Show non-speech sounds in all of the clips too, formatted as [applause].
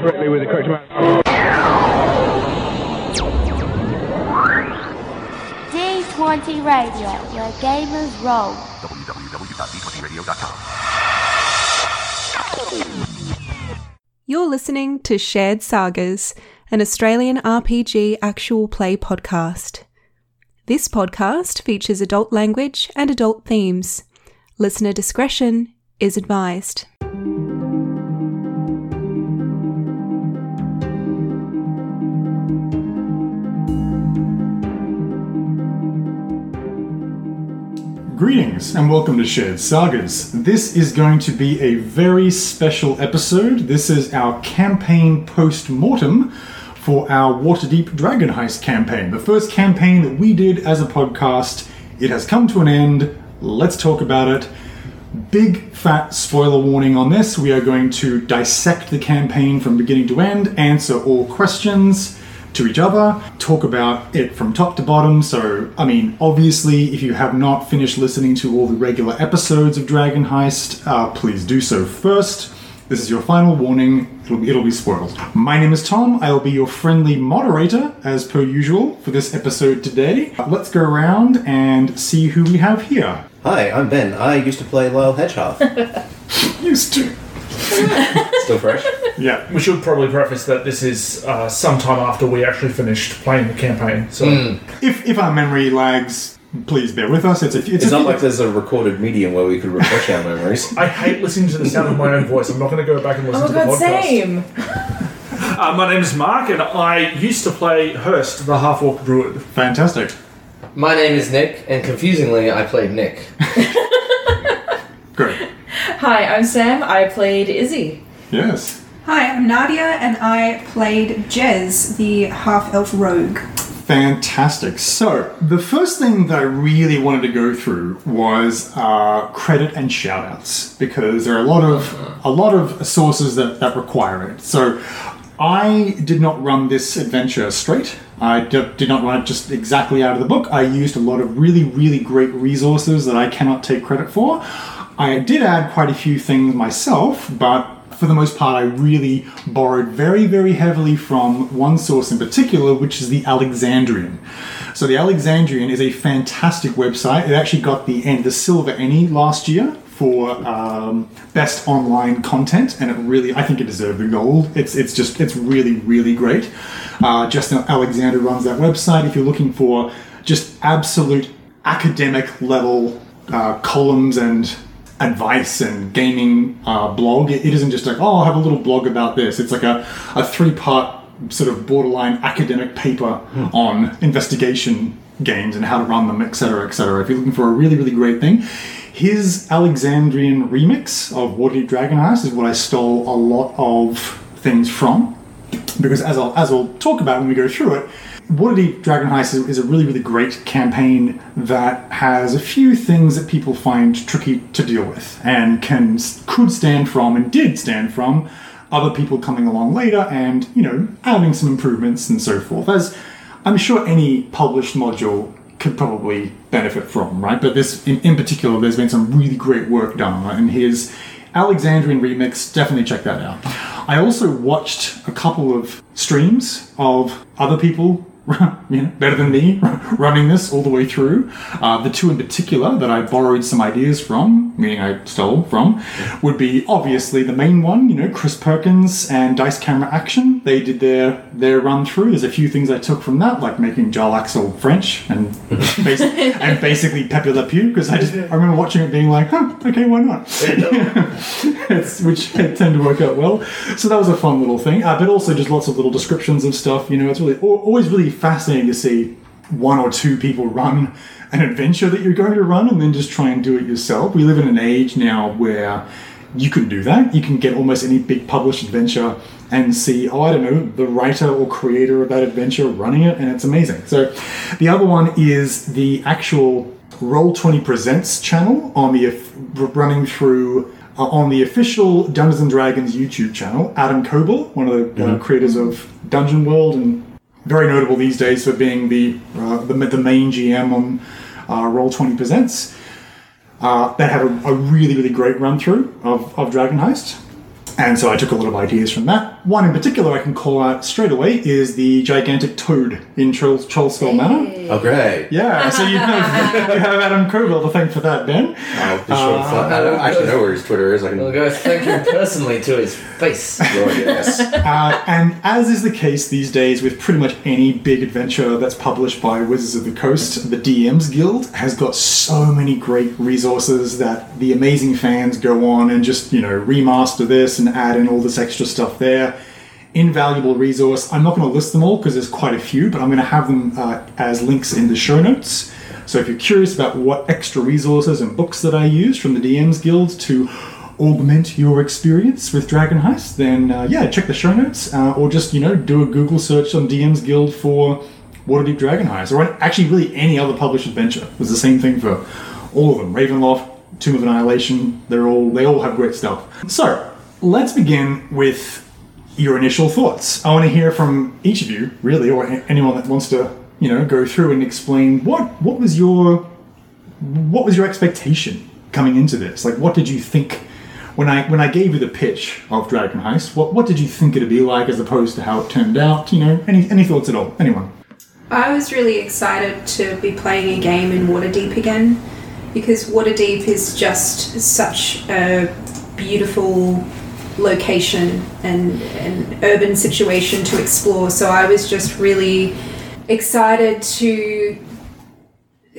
correctly with the correct amount. D20 Radio, where gamers roll. You're listening to Shared Sagas, an Australian RPG actual play podcast. This podcast features adult language and adult themes. Listener discretion is advised. Greetings and welcome to Shared Sagas. This is going to be a very special episode. This is our campaign post mortem for our Waterdeep Dragon Heist campaign. The first campaign that we did as a podcast. It has come to an end. Let's talk about it. Big fat spoiler warning on this. We are going to dissect the campaign from beginning to end, answer all questions to each other, talk about it from top to bottom. So, I mean, obviously, if you have not finished listening to all the regular episodes of Dragon Heist, uh, please do so first. This is your final warning. It'll, it'll be spoiled. My name is Tom. I will be your friendly moderator, as per usual, for this episode today. Let's go around and see who we have here. Hi, I'm Ben. I used to play Lyle Hedgehog. [laughs] Used to. [laughs] Still fresh? Yeah. We should probably preface that this is uh, sometime after we actually finished playing the campaign. So If, if our memory lags, please bear with us. It's a, it's, It's a, not like there's a recorded medium where we could refresh our memories. I hate listening to the sound of my own voice. I'm not going to go back and listen Oh to my the god, podcast. same! Uh, my name is Mark, and I used to play Hurst, the half orc druid. fantastic. My name is Nick, and confusingly, I played Nick. [laughs] Great. Hi, I'm Sam. I played Izzy. Yes. Hi, I'm Nadia, and I played Jez, the half elf rogue. Fantastic. So, the first thing that I really wanted to go through was uh, credit and shoutouts because there are a lot of a lot of sources that, that require it. So, I did not run this adventure straight. I d- did not run it just exactly out of the book. I used a lot of really, really great resources that I cannot take credit for. I did add quite a few things myself, but for the most part, I really borrowed very, very heavily from one source in particular, which is the Alexandrian. So the Alexandrian is a fantastic website. It actually got the end the Silver ENnie last year for um, best online content, and it really, I think it deserved the gold. It's it's just it's really really great. Uh, Justin Alexander runs that website. If you're looking for just absolute academic level uh, columns and advice and gaming uh, blog. It, it isn't just like, oh, I'll have a little blog about this. It's like a, a three part sort of borderline academic paper on investigation games and how to run them, etc., etc. If you're looking for a really, really great thing, his Alexandrian remix of Waterdeep Dragon Heist is what I stole a lot of things from because as I'll, as I'll talk about when we go through it, Waterdeep Dragon Heist is, is a really, really great campaign that has a few things that people find tricky to deal with and can could stand from and did stand from other people coming along later and you know adding some improvements and so forth. As I'm sure any published module could probably benefit from, right? But this, in, in particular, there's been some really great work done, right? and his Alexandrian remix, definitely check that out. I also watched a couple of streams of other people, [laughs] you know, better than me, [laughs] running this all the way through. Uh, the two in particular that I borrowed some ideas from, meaning I stole from, would be obviously the main one, you know, Chris Perkins and Dice Camera Action. They did their their run through. There's a few things I took from that, like making Jarlaxle French and [laughs] bas- and basically Pepe Le Pew, because I just I remember watching it being like, huh, okay, why not? which tend to work out well. So that was a fun little thing. Uh, but also just lots of little descriptions of stuff. You know, it's really always really fascinating to see one or two people run an adventure that you're going to run and then just try and do it yourself. We live in an age now where you can do that. You can get almost any big published adventure and see, oh, I don't know, the writer or creator of that adventure running it, and it's amazing. So the other one is the actual Roll20 Presents channel on the running through uh, on the official Dungeons and Dragons YouTube channel. Adam Koebel, one of the uh, creators of Dungeon World, and very notable these days for being the uh, the, the main GM on uh, Roll20 Presents. Uh, they have a, a really really great run through of, of Dragon Heist. And so I took a lot of ideas from that. One in particular I can call out straight away is the gigantic toad in Troll, Trollskull Manor. Oh, great. Yeah, so you have, [laughs] you have Adam Koebel to thank for that, Ben. I'll be sure to find- I don't actually know where his Twitter is. I can. I'll go thank him personally to his face. Lord, yes. Uh, and as is the case these days with pretty much any big adventure that's published by Wizards of the Coast, the DMs Guild has got so many great resources that the amazing fans go on and just, you know, remaster this and add in all this extra stuff there. Invaluable resource. I'm not going to list them all because there's quite a few, but I'm going to have them uh, as links in the show notes. So if you're curious about what extra resources and books that I use from the DMs Guild to augment your experience with Dragon Heist, then uh, yeah, check the show notes uh, or just you know do a Google search on DM's Guild for Waterdeep Dragon Heist or actually really any other published adventure. It was the same thing for all of them. Ravenloft, Tomb of Annihilation, they're all they all have great stuff. So let's begin with your initial thoughts. I want to hear from each of you, really, or anyone that wants to you know go through and explain what what was your what was your expectation coming into this? Like, what did you think when I when I gave you the pitch of Dragon Heist? What what did you think it'd be like as opposed to how it turned out? You know, any any thoughts at all? Anyone? I was really excited to be playing a game in Waterdeep again because Waterdeep is just such a beautiful location and an urban situation to explore. So I was just really excited to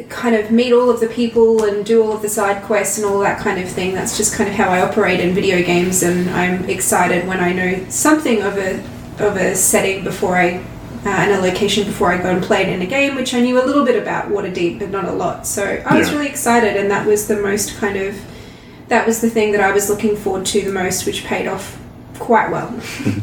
kind of meet all of the people and do all of the side quests and all that kind of thing. That's just kind of how I operate in video games, and I'm excited when I know something of a of a setting before I uh, and a location before I go and play it in a game, which I knew a little bit about Waterdeep, but not a lot. So I was Yeah. really excited, and that was the most kind of that was the thing that I was looking forward to the most, which paid off quite well.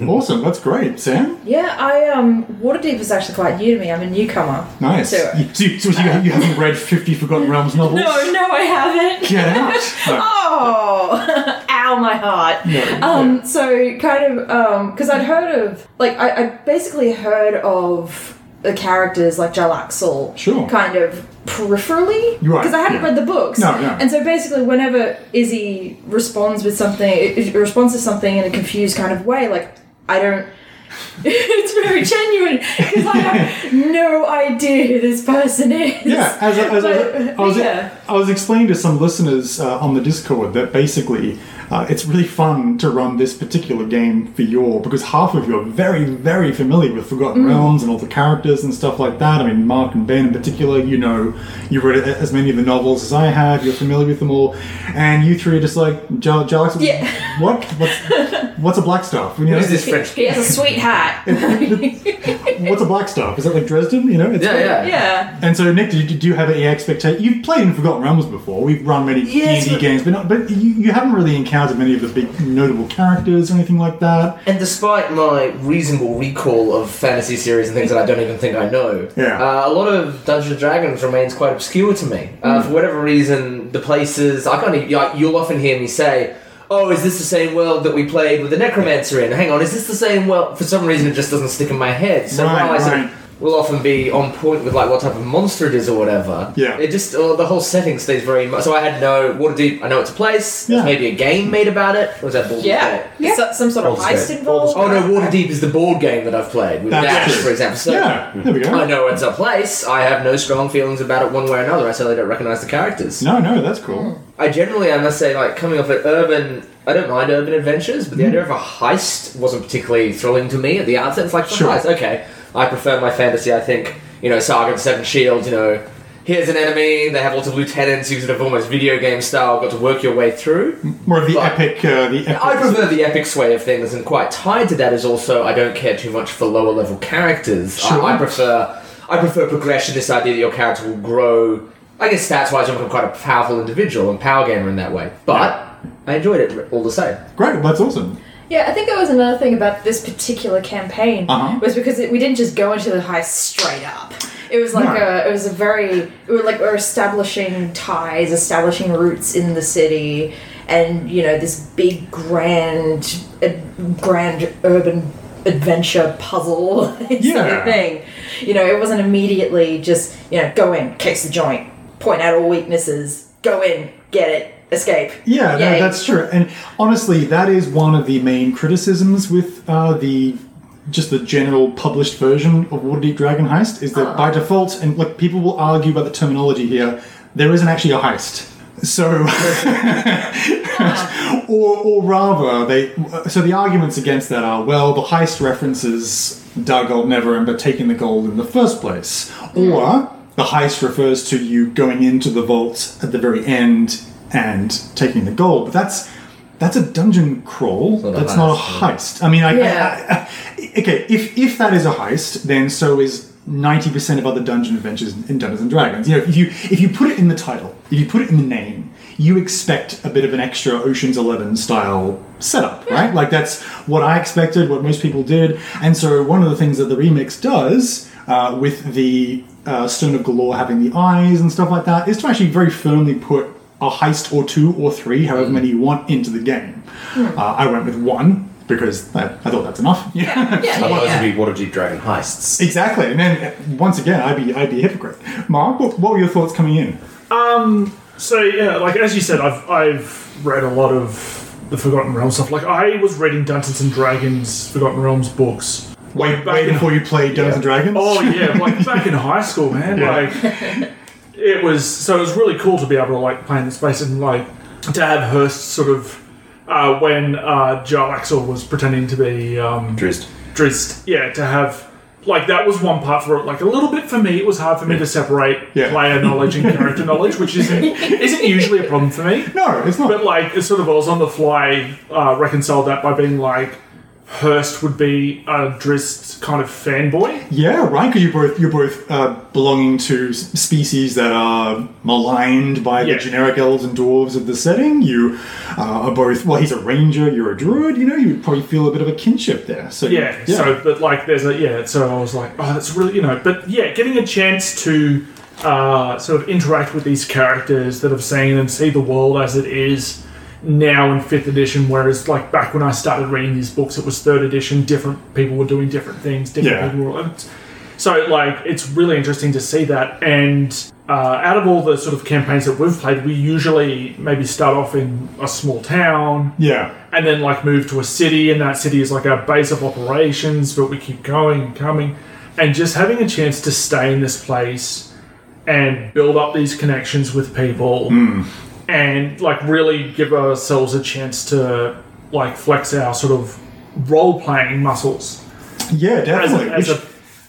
[laughs] awesome, that's great, Sam. Yeah, I um Waterdeep is actually quite new to me. I'm a newcomer. Nice. So- You, so you, so you, you haven't read Fifty Forgotten Realms novels? No, no, I haven't. Get out. [laughs] No. Oh, [laughs] ow, my heart. No. Um, so kind of, um, because I'd heard of, like, I, I basically heard of the characters like Jarlaxle, Sure. kind of peripherally, Right, because I hadn't yeah. read the books. No, no. And so basically, whenever Izzy responds with something, it, responds to something in a confused kind of way, like I don't. [laughs] it's very genuine because I have [laughs] no idea who this person is. Yeah, as, I- as I, But, I was, yeah. I was explaining to some listeners uh, on the Discord that basically uh, it's really fun to run this particular game for your because half of you are very, very familiar with Forgotten Mm. Realms and all the characters and stuff like that. I mean, Mark and Ben in particular, you know, you've read as many of the novels as I have. You're familiar with them all, and you three are just like, Jal- Jalex, Yeah. what? What's, what's a Blackstaff? You know, Who's this French He has a sweet hat. [laughs] What's a Blackstaff? Is that like Dresden? You know, it's Yeah, yeah. yeah. And so, Nick, did you, do you have any expectation? You've played in Forgotten Realms before. We've run many Yes, D&D but- games, but not, but you, you haven't really encountered many of the big notable characters or anything like that. And despite my reasonable recall of fantasy series and things that I don't even think I know, Yeah. uh, a lot of Dungeons and Dragons remains quite obscure to me. Uh, For whatever reason, the places I can't. Even, like, you'll often hear me say. Oh, is this the same world that we played with the Necromancer in? Hang on, is this the same world? For some reason, it just doesn't stick in my head. So Right, while I sort right. of will often be on point with like what type of monster it is or whatever, Yeah. it just uh, the whole setting stays very much. So I had no Waterdeep. I know it's a place. Yeah. maybe a game made about it. Or was that Baldur's Yeah. Gate? Yeah. So- some sort of Baldur's heist Gate. involved. Oh no, Waterdeep is the board game that I've played with That's Dash, true. for example. So yeah, there we go. I know it's a place. I have no strong feelings about it one way or another. I certainly don't recognize the characters. No, no, that's cool. I generally, I must say, like coming off an urban. I don't mind urban adventures, but the idea of a heist wasn't particularly thrilling to me at the outset. It's like the Sure. heist. Okay, I prefer my fantasy. I think you know, Saga and Seven Shields. You know, here's an enemy. They have lots of lieutenants. You sort of almost video game style. Got to work your way through. More of the But- epic, uh, the epic. I prefer the epic sway of things, and quite tied to that is also I don't care too much for lower level characters. Sure. I, I prefer I prefer progression. This idea that your character will grow. I guess stats wise, become quite a powerful individual and power gamer in that way. But I enjoyed it all the same. Great, that's awesome. Yeah, I think that was another thing about this particular campaign Uh-huh. was because it, we didn't just go into the heist straight up. It was like No. a, it was a very, we were like we're establishing ties, establishing roots in the city, and you know this big grand, uh, grand urban adventure puzzle [laughs] sort of thing. You know, it wasn't immediately just you know go in, case the joint, point out all weaknesses, go in, get it, escape. Yeah, no, that's true. And honestly, that is one of the main criticisms with uh, the just the general published version of Waterdeep Dragon Heist is that ah. by default, and look, people will argue about the terminology here. There isn't actually a heist. So, [laughs] ah. or, or rather, they. So the arguments against that are well, the heist references Dagult Neverember taking the gold in the first place, hmm. or the heist refers to you going into the vault at the very end and taking the gold. But that's that's a dungeon crawl. not a that's not a heist, yeah. I mean, I, Yeah. I- I- okay, if if that is a heist, then so is ninety percent of other dungeon adventures in Dungeons and Dragons. You know, if you if you put it in the title, if you put it in the name, you expect a bit of an extra Ocean's Eleven style setup, right? Like that's what I expected, what most people did, and so one of the things that the remix does uh, with the uh, Stone of Golorr having the eyes and stuff like that is to actually very firmly put a heist or two or three, however many you want, into the game. Uh, I went with one because I, I thought that's enough. Yeah. Yeah, [laughs] Otherwise, yeah, it'd be Waterdeep Dragon heists. exactly. And then uh, once again, I'd be I'd be a hypocrite. Mark, what, what were your thoughts coming in? Um. So yeah, like as you said, I've I've read a lot of the Forgotten Realms stuff. Like I was reading Dungeons and Dragons Forgotten Realms books. Way, back way in- before you played Dungeons and Dragons. Oh yeah, like back in high school, man. [laughs] Yeah. Like it was so it was really cool to be able to like play in the space and like to have Hurst sort of uh, when uh, Jarlaxle was pretending to be um, Drizzt. Drizzt. Yeah, to have like that was one part for it. Like a little bit for me, it was hard for me to separate Yeah. player [laughs] knowledge and character knowledge, which isn't isn't usually a problem for me. no, it's not. But like, it sort of I was on the fly uh, reconciled that by being like, Hurst would be a Drizzt kind of fanboy. Yeah, right. Because you're both you're both uh, belonging to species that are maligned by Yeah. the generic elves and dwarves of the setting. You uh, are both. Well, he's a ranger. You're a druid. You know, you would probably feel a bit of a kinship there. So Yeah, So, but like, there's a yeah. So I was like, oh, that's really you know. But yeah, getting a chance to uh, sort of interact with these characters that I've seen and see the world as it is now in fifth edition. Whereas like back when I started reading these books, it was third edition. Different people were doing different things. Different Yeah. people were. So like, it's really interesting to see that. And uh, out of all the sort of campaigns that we've played, we usually maybe start off in a small town yeah, and then like move to a city and that city is like our base of operations but we keep going and coming and just having a chance to stay in this place and build up these connections with people and like really give ourselves a chance to like flex our sort of role playing muscles yeah, definitely. as Which a-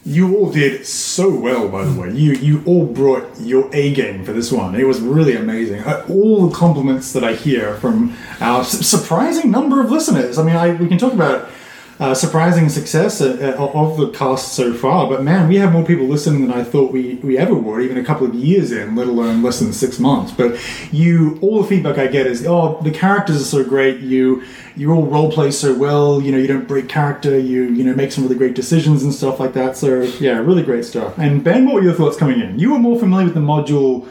you all did so well, by the way. You you all brought your A game for this one. It was really amazing. Uh, all the compliments that I hear from our surprising number of listeners. I mean, I, we can talk about uh, surprising success uh, uh, of the cast so far, but man, we have more people listening than I thought we, we ever would, even a couple of years in, let alone less than six months. But you, all the feedback I get is, oh, the characters are so great. You you all role play so well. You know, you don't break character. You you know make some really great decisions and stuff like that. So yeah, really great stuff. And Ben, what were your thoughts coming in? You were more familiar with the module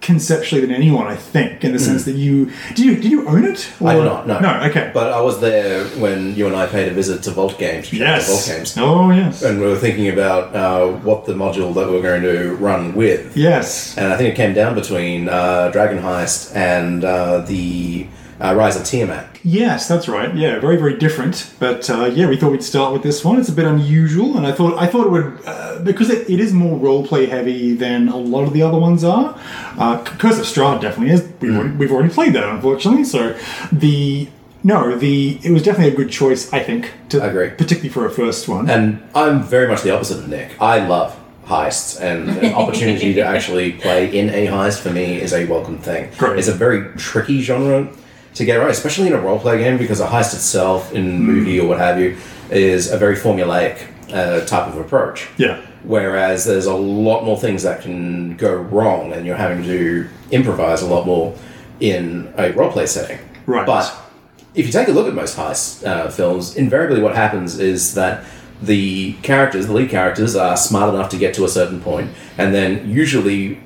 conceptually than anyone, I think, in the sense that you did you did you own it? I Or- did not, no. No, okay. But I was there when you and I paid a visit to Vault Games. out Vault. Games. Oh yes. And we were thinking about uh, what the module that we are going to run with. yes. And I think it came down between uh, Dragon Heist and uh, the uh, Rise of Tiamat. Yes, that's right. Yeah, very very different. But uh, yeah, we thought we'd start with this one. It's a bit unusual, and I thought I thought it would uh, because it, it is more role play heavy than a lot of the other ones are. Uh, Curse of Strahd definitely is. We've, already, we've already played that, unfortunately. So the no, the it was definitely a good choice. I think. To, I agree. particularly for a first one. And I'm very much the opposite of Nick. I love heists, and an [laughs] opportunity to actually play in a heist for me is a welcome thing. Great. It's a very tricky genre to get right, especially in a role play game, because a heist itself, in movie or what have you, is a very formulaic uh, type of approach. yeah. Whereas there's a lot more things that can go wrong, and you're having to improvise a lot more in a roleplay setting. Right. But if you take a look at most heist uh, films, invariably what happens is that the characters, the lead characters, are smart enough to get to a certain point, and then usually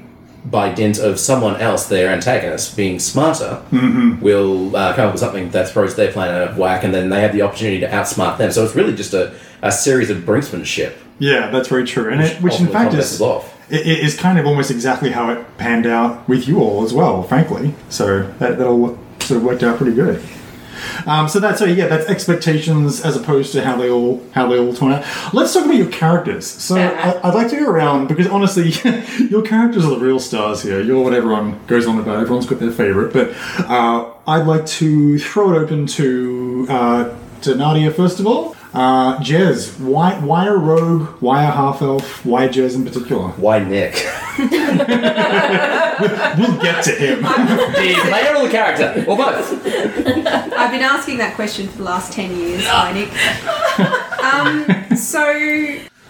by dint of someone else, their antagonist, being smarter, will uh, come up with something that throws their plan out of whack, and then they have the opportunity to outsmart them. So it's really just a, a series of brinksmanship Yeah, that's very true, and it, which in fact is off. i- i- is kind of almost exactly how it panned out with you all as well, frankly. So that, that all sort of worked out pretty good. Um, so that's so yeah, that's expectations as opposed to how they all how they all turn out. Let's talk about your characters. So I, I'd like to go around because honestly, [laughs] your characters are the real stars here. You're what everyone goes on about. Everyone's got their favorite, but uh, I'd like to throw it open to uh, to Nadia first of all. Uh, Jez, why why a rogue? Why a half elf? Why Jez in particular? Why Nick? [laughs] We'll get to him. [laughs] the player or the character? Or both? I've been asking that question for the last 10 years, why Nick. um, so,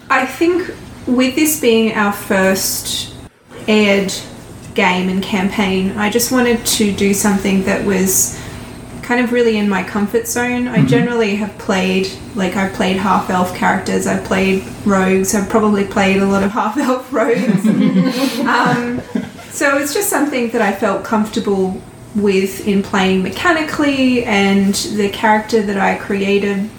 I think with this being our first aired game and campaign, I just wanted to do something that was kind of really in my comfort zone. I mm-hmm. generally have played, like, I've played half elf characters, I've played rogues, I've probably played a lot of [laughs] half elf rogues. [laughs] um, so it's just something that I felt comfortable with in playing mechanically, and the character that I created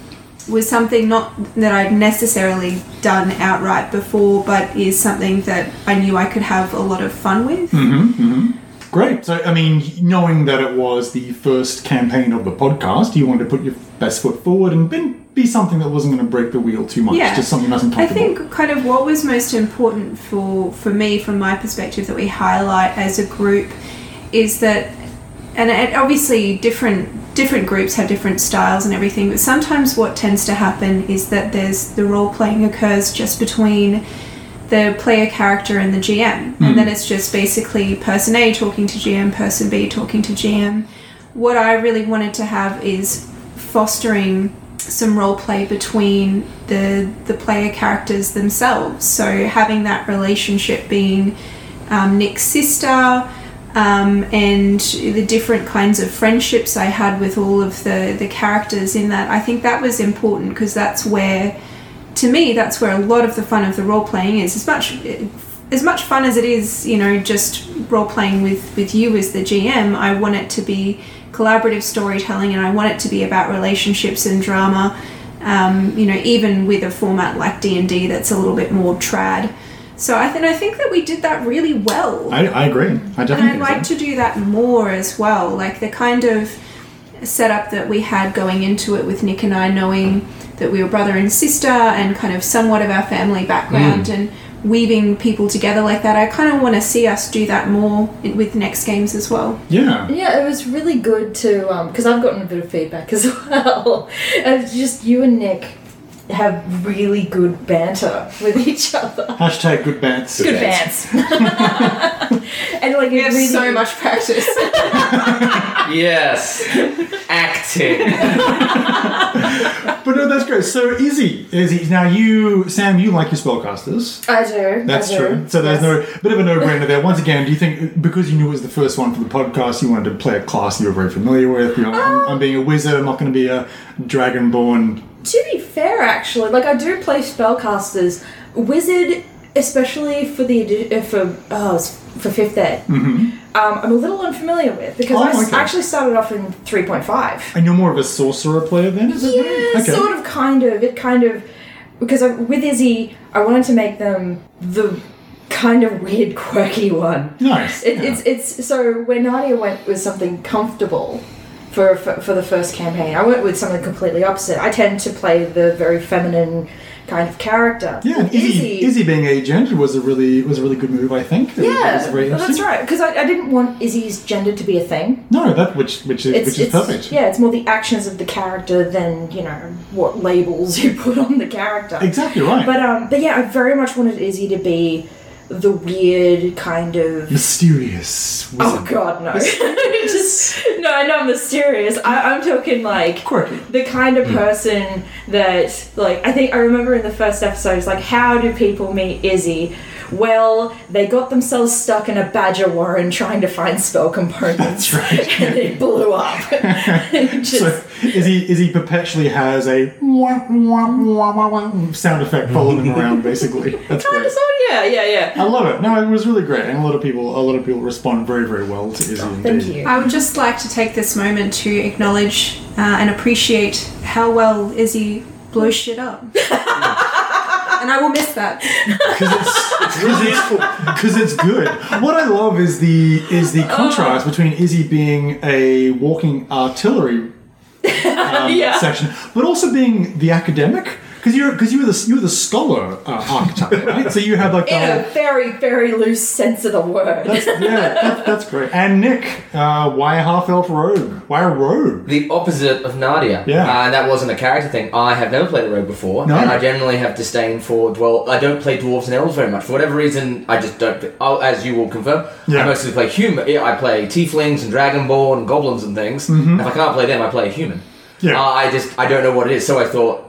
was something not that I'd necessarily done outright before, but is something that I knew I could have a lot of fun with. Mm-hmm, mm-hmm. Great. So, I mean, knowing that it was the first campaign of the podcast, you wanted to put your best foot forward and be, be something that wasn't going to break the wheel too much. Yeah. Just something nice and I comfortable. think kind of what was most important for for me from my perspective that we highlight as a group is that and it, obviously different different groups have different styles and everything but sometimes what tends to happen is that there's the role playing occurs just between the player character and the GM and then it's just basically person A talking to GM person B talking to GM what I really wanted to have is fostering some role play between the the player characters themselves. So having that relationship being um, Nick's sister. Um, and the different kinds of friendships I had with all of the, the characters in that, I think that was important because that's where, to me, that's where a lot of the fun of the role playing is. As much as much fun as it is, you know, just role playing with with you as the GM, I want it to be collaborative storytelling, and I want it to be about relationships and drama. Um, you know, even with a format like D and D, that's a little bit more trad. So I think I think that we did that really well. I, I agree. I And definitely I'd think like so. to do that more as well. Like the kind of setup that we had going into it with Nick and I knowing that we were brother and sister and kind of somewhat of our family background mm. and weaving people together like that. I kind of want to see us do that more in, with next games as well. Yeah. Yeah, it was really good to um, because I've gotten a bit of feedback as [laughs] well. It's just you and Nick have really good banter with each other. Hashtag good bants. Good bands. [laughs] and like We have really, so much practice. [laughs] Yes. Acting. But no, that's great. So Izzy, Izzy. Now you, Sam, you like your spellcasters. I do. That's I do. true. So there's Yes. no bit of a no-brainer there. Once again, do you think because you knew it was the first one for the podcast, you wanted to play a class you were very familiar with? You know, I'm, um, I'm being a wizard. I'm not going to be a dragonborn. To be fair, actually, like I do play spellcasters, wizard, especially for the uh, for oh it's for fifth ed. Mm-hmm. Um, I'm a little unfamiliar with because Oh, I okay. actually started off in three point five. And you're more of a sorcerer player then, is it? Yeah, Okay. sort of, kind of. It kind of because I, with Izzy, I wanted to make them the kind of weird, quirky one. Nice. It, yeah. It's it's so when Nadia went with something comfortable for, for for the first campaign. I went with something completely opposite. I tend to play the very feminine kind of character. Yeah, and Izzy, Izzy being agent was a really was a really good move, I think. It Yeah, was that's right. Because I, I didn't want Izzy's gender to be a thing. No, that which which is It's, which is it's perfect. yeah, it's more the actions of the character than you know what labels [laughs] you put on the character. Exactly right. But um, but yeah, I very much wanted Izzy to be the weird kind of. Mysterious. Wizard. Oh God, no! [laughs] Just no, I'm not mysterious. I, I'm talking like Quirky. the kind of hmm. person that, like, I think I remember in the first episode, it's like, how do people meet Izzy? Well, they got themselves stuck in a badger warren trying to find spell components. That's right. [laughs] and it blew up. [laughs] Just- So Izzy Izzy perpetually has a wah, wah, wah, wah, wah sound effect following him around, basically. [laughs] That's kind great. of, so yeah, yeah, yeah. I love it. No, it was really great, and a lot of people, a lot of people respond very, very well to Izzy. Thank indeed. you. I would just like to take this moment to acknowledge uh, and appreciate how well Izzy blows shit up. And and I will miss that. because it's because [laughs] it's good. What I love is the is the contrast between Izzy being a walking artillery [laughs] um, Yeah. section, but also being the academic. Because you're because you were the you were the scholar uh, archetype, [laughs] right? So you have like the In a very, very loose sense of the word. that's, yeah, that, that's [laughs] great. And Nick, uh, why a half elf rogue? Why a rogue? The opposite of Nadia. Yeah. Uh, and that wasn't a character thing. I have never played a rogue before, No. and I generally have disdain for dwell. I don't play dwarves and elves very much. For whatever reason, I just don't. Oh, as you will confirm, Yeah. I mostly play human. Yeah, I play tieflings and dragonborn and goblins and things. Mm-hmm. If I can't play them, I play a human. Yeah. Uh, I just I don't know what it is. So I thought, yeah,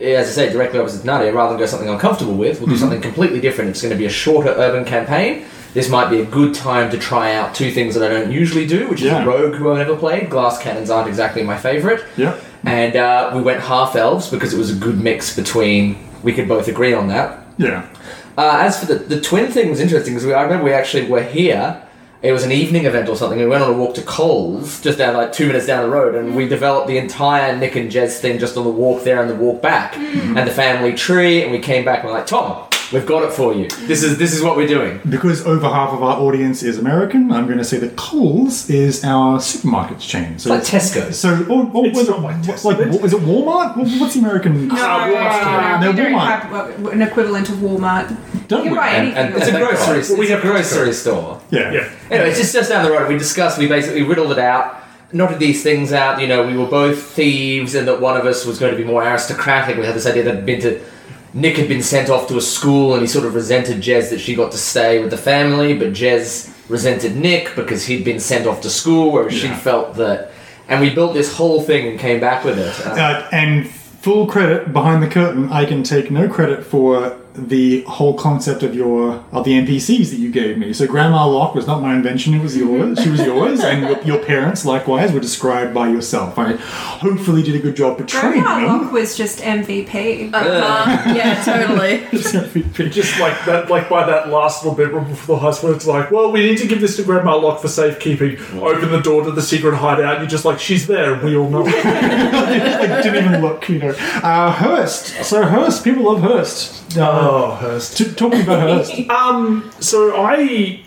as I say, directly opposite to Nadia, rather than go something I'm comfortable with, we'll do something completely different. It's going to be a shorter urban campaign. This might be a good time to try out two things that I don't usually do, which Yeah. is Rogue, who I've never played. Glass cannons aren't exactly my favourite. Yeah. And uh, we went half elves because it was a good mix between. We could both agree on that. Yeah. Uh, as for the, the twin thing was interesting because I remember we actually were here. It was an evening event or something. We went on a walk to Coles, just down like two minutes down the road, and we developed the entire Nick and Jez thing just on the walk there and the walk back, and the family tree. And we came back and we're like, Tom, we've got it for you. This is this is what we're doing. Because over half of our audience is American, I'm going to say that Coles is our supermarkets chain. So Like Tesco's. So, or, or It's was not it, like what's Tesco. like, is it Walmart? What's the American? No, Walmart's no, No, we don't Walmart. have uh, an equivalent of Walmart. Don't You can we? buy And, anything. and it's a on grocery. Well, we it's a grocery store. Yeah. Yeah. Anyway, it's just, just down the road. We discussed, we basically riddled it out, knotted these things out. You know, we were both thieves, and that one of us was going to be more aristocratic. We had this idea that had been to. Nick had been sent off to a school, and he sort of resented Jez that she got to stay with the family, but Jez resented Nick because he'd been sent off to school, whereas she felt that. And we built this whole thing and came back with it. Uh, Uh, and full credit behind the curtain, I can take no credit for the whole concept of your of the NPCs that you gave me. So Grandma Locke was not my invention; it was yours. She was yours, and your, your parents likewise were described by yourself. I hopefully did a good job portraying Grandma them. Locke was just MVP. Uh-huh. yeah, [laughs] totally. Just like that, like by that last little bit right before the heist, where it's like, well, we need to give this to Grandma Locke for safekeeping. Open the door to the secret hideout. You're just like, she's there. and We all know. [laughs] it. I didn't even look, you know. Uh, Hurst. So Hurst, people love Hurst. Uh, oh, Hurst. t- talk me about Hurst. [laughs] Um, so I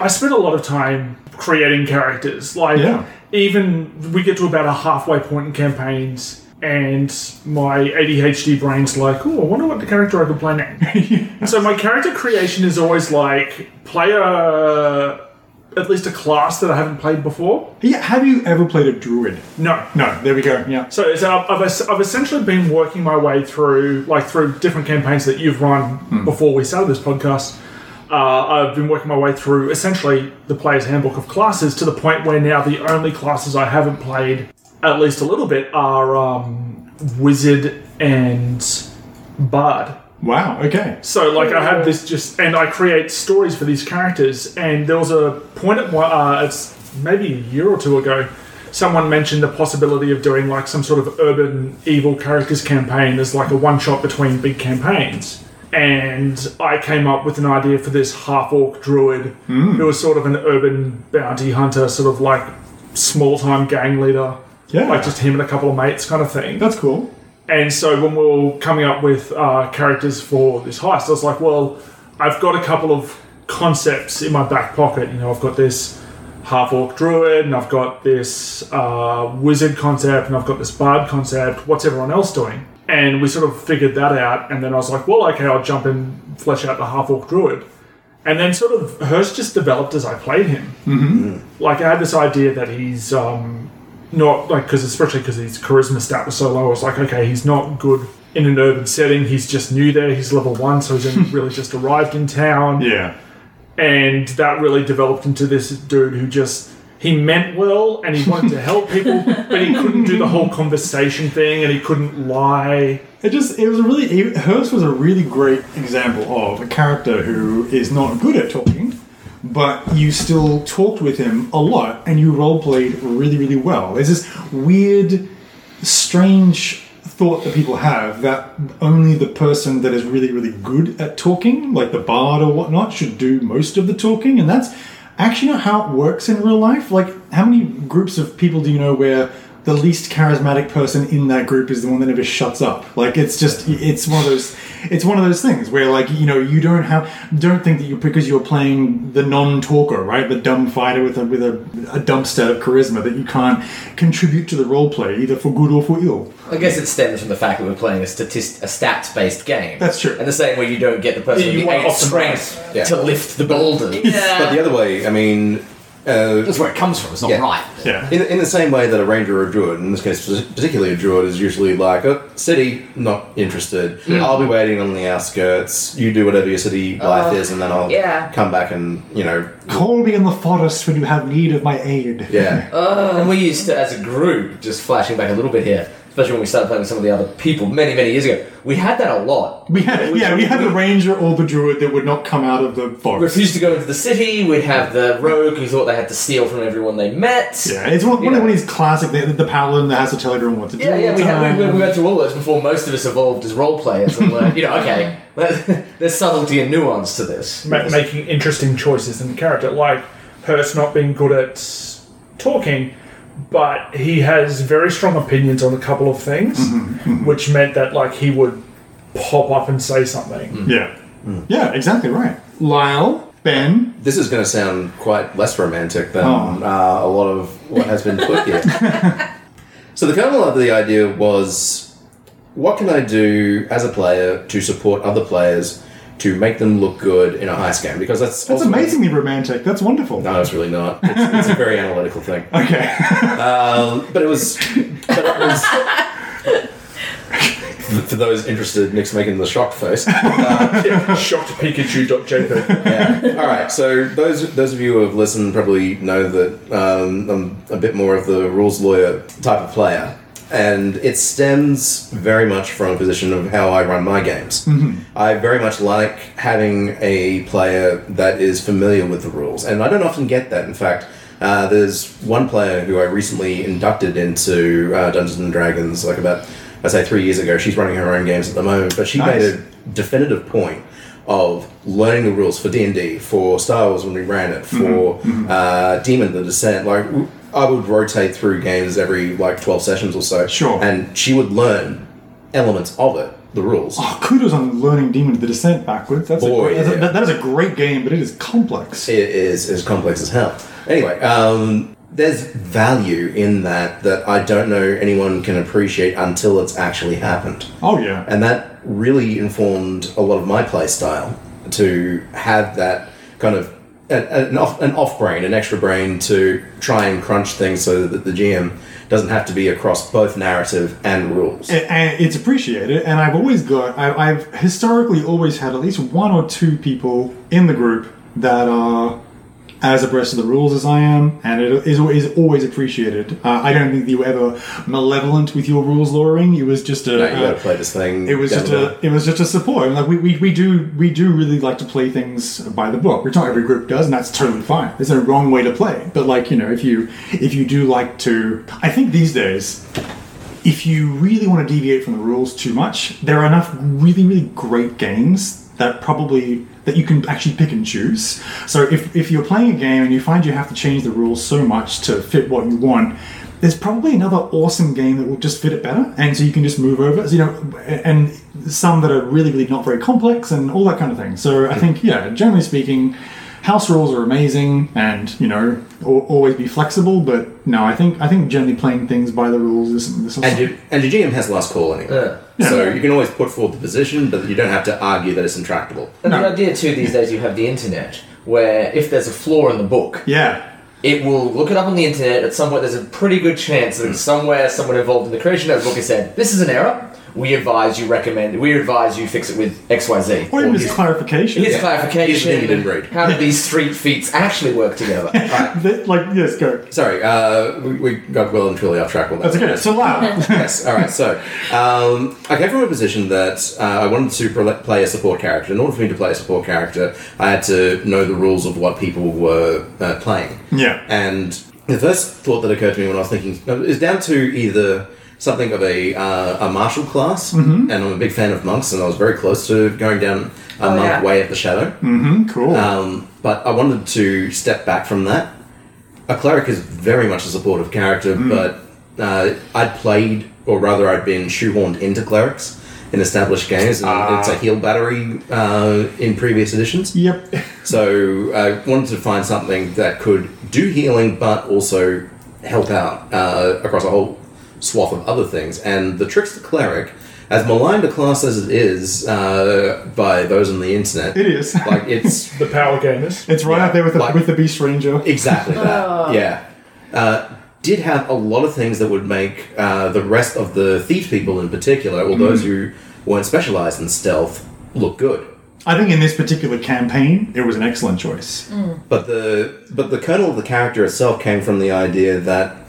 I spent a lot of time creating characters. Like Yeah. even we get to about a halfway point in campaigns and my ADHD brain's like, oh, I wonder what the character I could play now. [laughs] so my character creation is always like play a at least a class that I haven't played before. Yeah, have you ever played a druid? No. No. There we go. Yeah. So uh, I've, I've essentially been working my way through, like through different campaigns that you've run before we started this podcast. Uh, I've been working my way through essentially the player's handbook of classes to the point where now the only classes I haven't played, at least a little bit, are um, wizard and bard. Wow. Okay. So like I have this just, and I create stories for these characters. And there was a point at uh, it's maybe a year or two ago, someone mentioned the possibility of doing like some sort of urban evil characters campaign as like a one shot between big campaigns. And I came up with an idea for this half orc druid who was sort of an urban bounty hunter, sort of like small time gang leader. Yeah. Like just him and a couple of mates kind of thing. That's cool. And so when we were coming up with uh, characters for this heist, I was like, well, I've got a couple of concepts in my back pocket. You know, I've got this half orc druid, and I've got this uh, wizard concept, and I've got this bard concept. What's everyone else doing? And we sort of figured that out. And then I was like, well, okay, I'll jump in, flesh out the half orc druid. And then sort of Hurst just developed as I played him. Mm-hmm. Like I had this idea that he's um, not like because especially because his charisma stat was so low. I was like, okay, he's not good in an urban setting. He's just new there. He's level one, so he's only [laughs] really just arrived in town. Yeah. And that really developed into this dude who just he meant well and he wanted to help people, [laughs] but he couldn't do the whole conversation thing and he couldn't lie. It just it was a really it- Hurst was a really great example of a character who is not good at talking, but you still talked with him a lot and you role played really really well. There's this weird, strange thought that people have that only the person that is really really good at talking, like the bard or whatnot, should do most of the talking, and that's actually not how it works in real life. Like, how many groups of people do you know where the least charismatic person in that group is the one that never shuts up. Like it's just it's one of those it's one of those things where like you know you don't have don't think that you because you're playing the non-talker right the dumb fighter with a with a, a dump stat of charisma that you can't contribute to the role play either for good or for ill. I guess it stems from the fact that we're playing a statist a stats based game. That's true. And the same way you don't get the person Yeah, with you the want eight strength Yeah. to lift the boulder. But the other way, I mean, uh, That's where it comes from. It's not Yeah. right. Yeah. in, in the same way that a ranger or a druid, in this case particularly a druid, is usually like, a city, not interested. I'll be waiting on the outskirts. You do whatever your city life is, and then I'll yeah. come back and, you know, Call me in the forest when you have need of my aid. yeah. [laughs] And we used to, as a group, just flashing back a little bit here, especially when we started playing with some of the other people many, many years ago, we had that a lot. We had yeah we had the ranger or the druid that would not come out of the forest. refused to go into the city. We'd have the rogue who thought they had to steal from everyone they met. Yeah, it's one, one, Yeah. of these classic the, the paladin that has to tell everyone what to do. Yeah, yeah, we, the had, we, time. we went through all those before most of us evolved as role players and learned, you know, okay, [laughs] there's subtlety and nuance to this. Ma- making interesting choices in the character, like Hurst not being good at talking, but he has very strong opinions on a couple of things, mm-hmm. Mm-hmm. which meant that like he would pop up and say something. Mm-hmm. Yeah. Mm. Yeah, exactly right. Lyle, Ben, This is going to sound quite less romantic than Oh. uh, a lot of what has been put here. [laughs] so the kernel of the idea was, what can I do as a player to support other players to make them look good in a heist game? Because that's that's ultimately- amazingly romantic. That's wonderful. No, it's really not. It's, it's a very [laughs] analytical thing. Okay. Um, but it was. But it was. [laughs] For those interested, Nick's making the shocked face. Shocked Pikachu.jpg. yeah. All right. So those those of you who have listened probably know that um, I'm a bit more of the rules lawyer type of player, and it stems very much from a position of how I run my games. I very much like having a player that is familiar with the rules, and I don't often get that. In fact. Uh, there's one player who I recently inducted into uh, Dungeons and Dragons, like about, I say, three years ago. She's running her own games at the moment, but she Nice. made a definitive point of learning the rules for D and D, for Star Wars when we ran it, for uh, Demon the Descent. Like I would rotate through games every like twelve sessions or so. Sure. and she would learn elements of it, the rules. Oh, kudos on learning Demon of the Descent backwards. That's Boy, a, great- yeah. that- that is a great game, but it is complex. It is as complex as hell. Anyway, um, there's value in that that I don't know anyone can appreciate until it's actually happened. Oh yeah. and that really informed a lot of my play style to have that kind of an, off, an off brain, an extra brain to try and crunch things so that the GM doesn't have to be across both narrative and rules. And it's appreciated and i've always got I, i've historically always had at least one or two people in the group that are as abreast of the rules as i am and it is, is always appreciated uh, i don't think that you were ever malevolent with your rules lawyering it was just a No, you uh, to play this thing. it was just a it was just a support. Like we, we, we do we do really like to play things by the book, which not every group does, and that's totally fine. There's no wrong way to play. But like you know, if you if you do like to, I think these days, if you really want to deviate from the rules too much, there are enough really really great games that probably that you can actually pick and choose. So if if you're playing a game and you find you have to change the rules so much to fit what you want, there's probably another awesome game that will just fit it better, and so you can just move over. So, you know, and some that are really, really not very complex and all that kind of thing. So I hmm. think, yeah, generally speaking, house rules are amazing, and you know, always be flexible. But no, I think I think generally playing things by the rules is. is and, your, and your GM has last call anyway. Yeah. So you can always put forward the position, but you don't have to argue that it's intractable. And the idea too these days you have the internet, where if there's a flaw in the book, yeah, it will look it up on the internet. At some point, there's a pretty good chance that hmm. somewhere someone involved in the creation of the book has said, "This is an error. We advise you recommend. We advise you fix it with XYZ. Z." or even just here's- clarification. Here's Here's clarification. the thing read. How do these street feats actually work together? [laughs] That- like yes, go. Sorry, uh, we, we got well and truly off track with that. That's okay. So loud. [laughs] yes. All right. So, um, I came from a position that uh, I wanted to pro- play a support character. In order for me to play a support character, I had to know the rules of what people were uh, playing. Yeah. And the first thought that occurred to me when I was thinking is down to either something of a uh, a martial class, Mm-hmm. and I'm a big fan of monks, and I was very close to going down a Oh, monk yeah. way at the shadow. Mm, cool. Um, but I wanted to step back from that. A cleric is very much a supportive character, Mm. but uh, I'd played, or rather, I'd been shoehorned into clerics in established games, and it's a heal battery uh, in previous editions. Yep. [laughs] So I wanted to find something that could do healing, but also help out uh, across a whole swath of other things. And the Trickster Cleric, as maligned a class as it is uh, by those on the internet, It is. [laughs] like it's [laughs] The power gamers. It's right Yeah, up there with the, like- with the Beast Ranger. Exactly that. [laughs] Yeah. Uh, did have a lot of things that would make uh, the rest of the thief people in particular, or those who weren't specialized in stealth, look good. I think in this particular campaign, it was an excellent choice. But the but the kernel of the character itself came from the idea that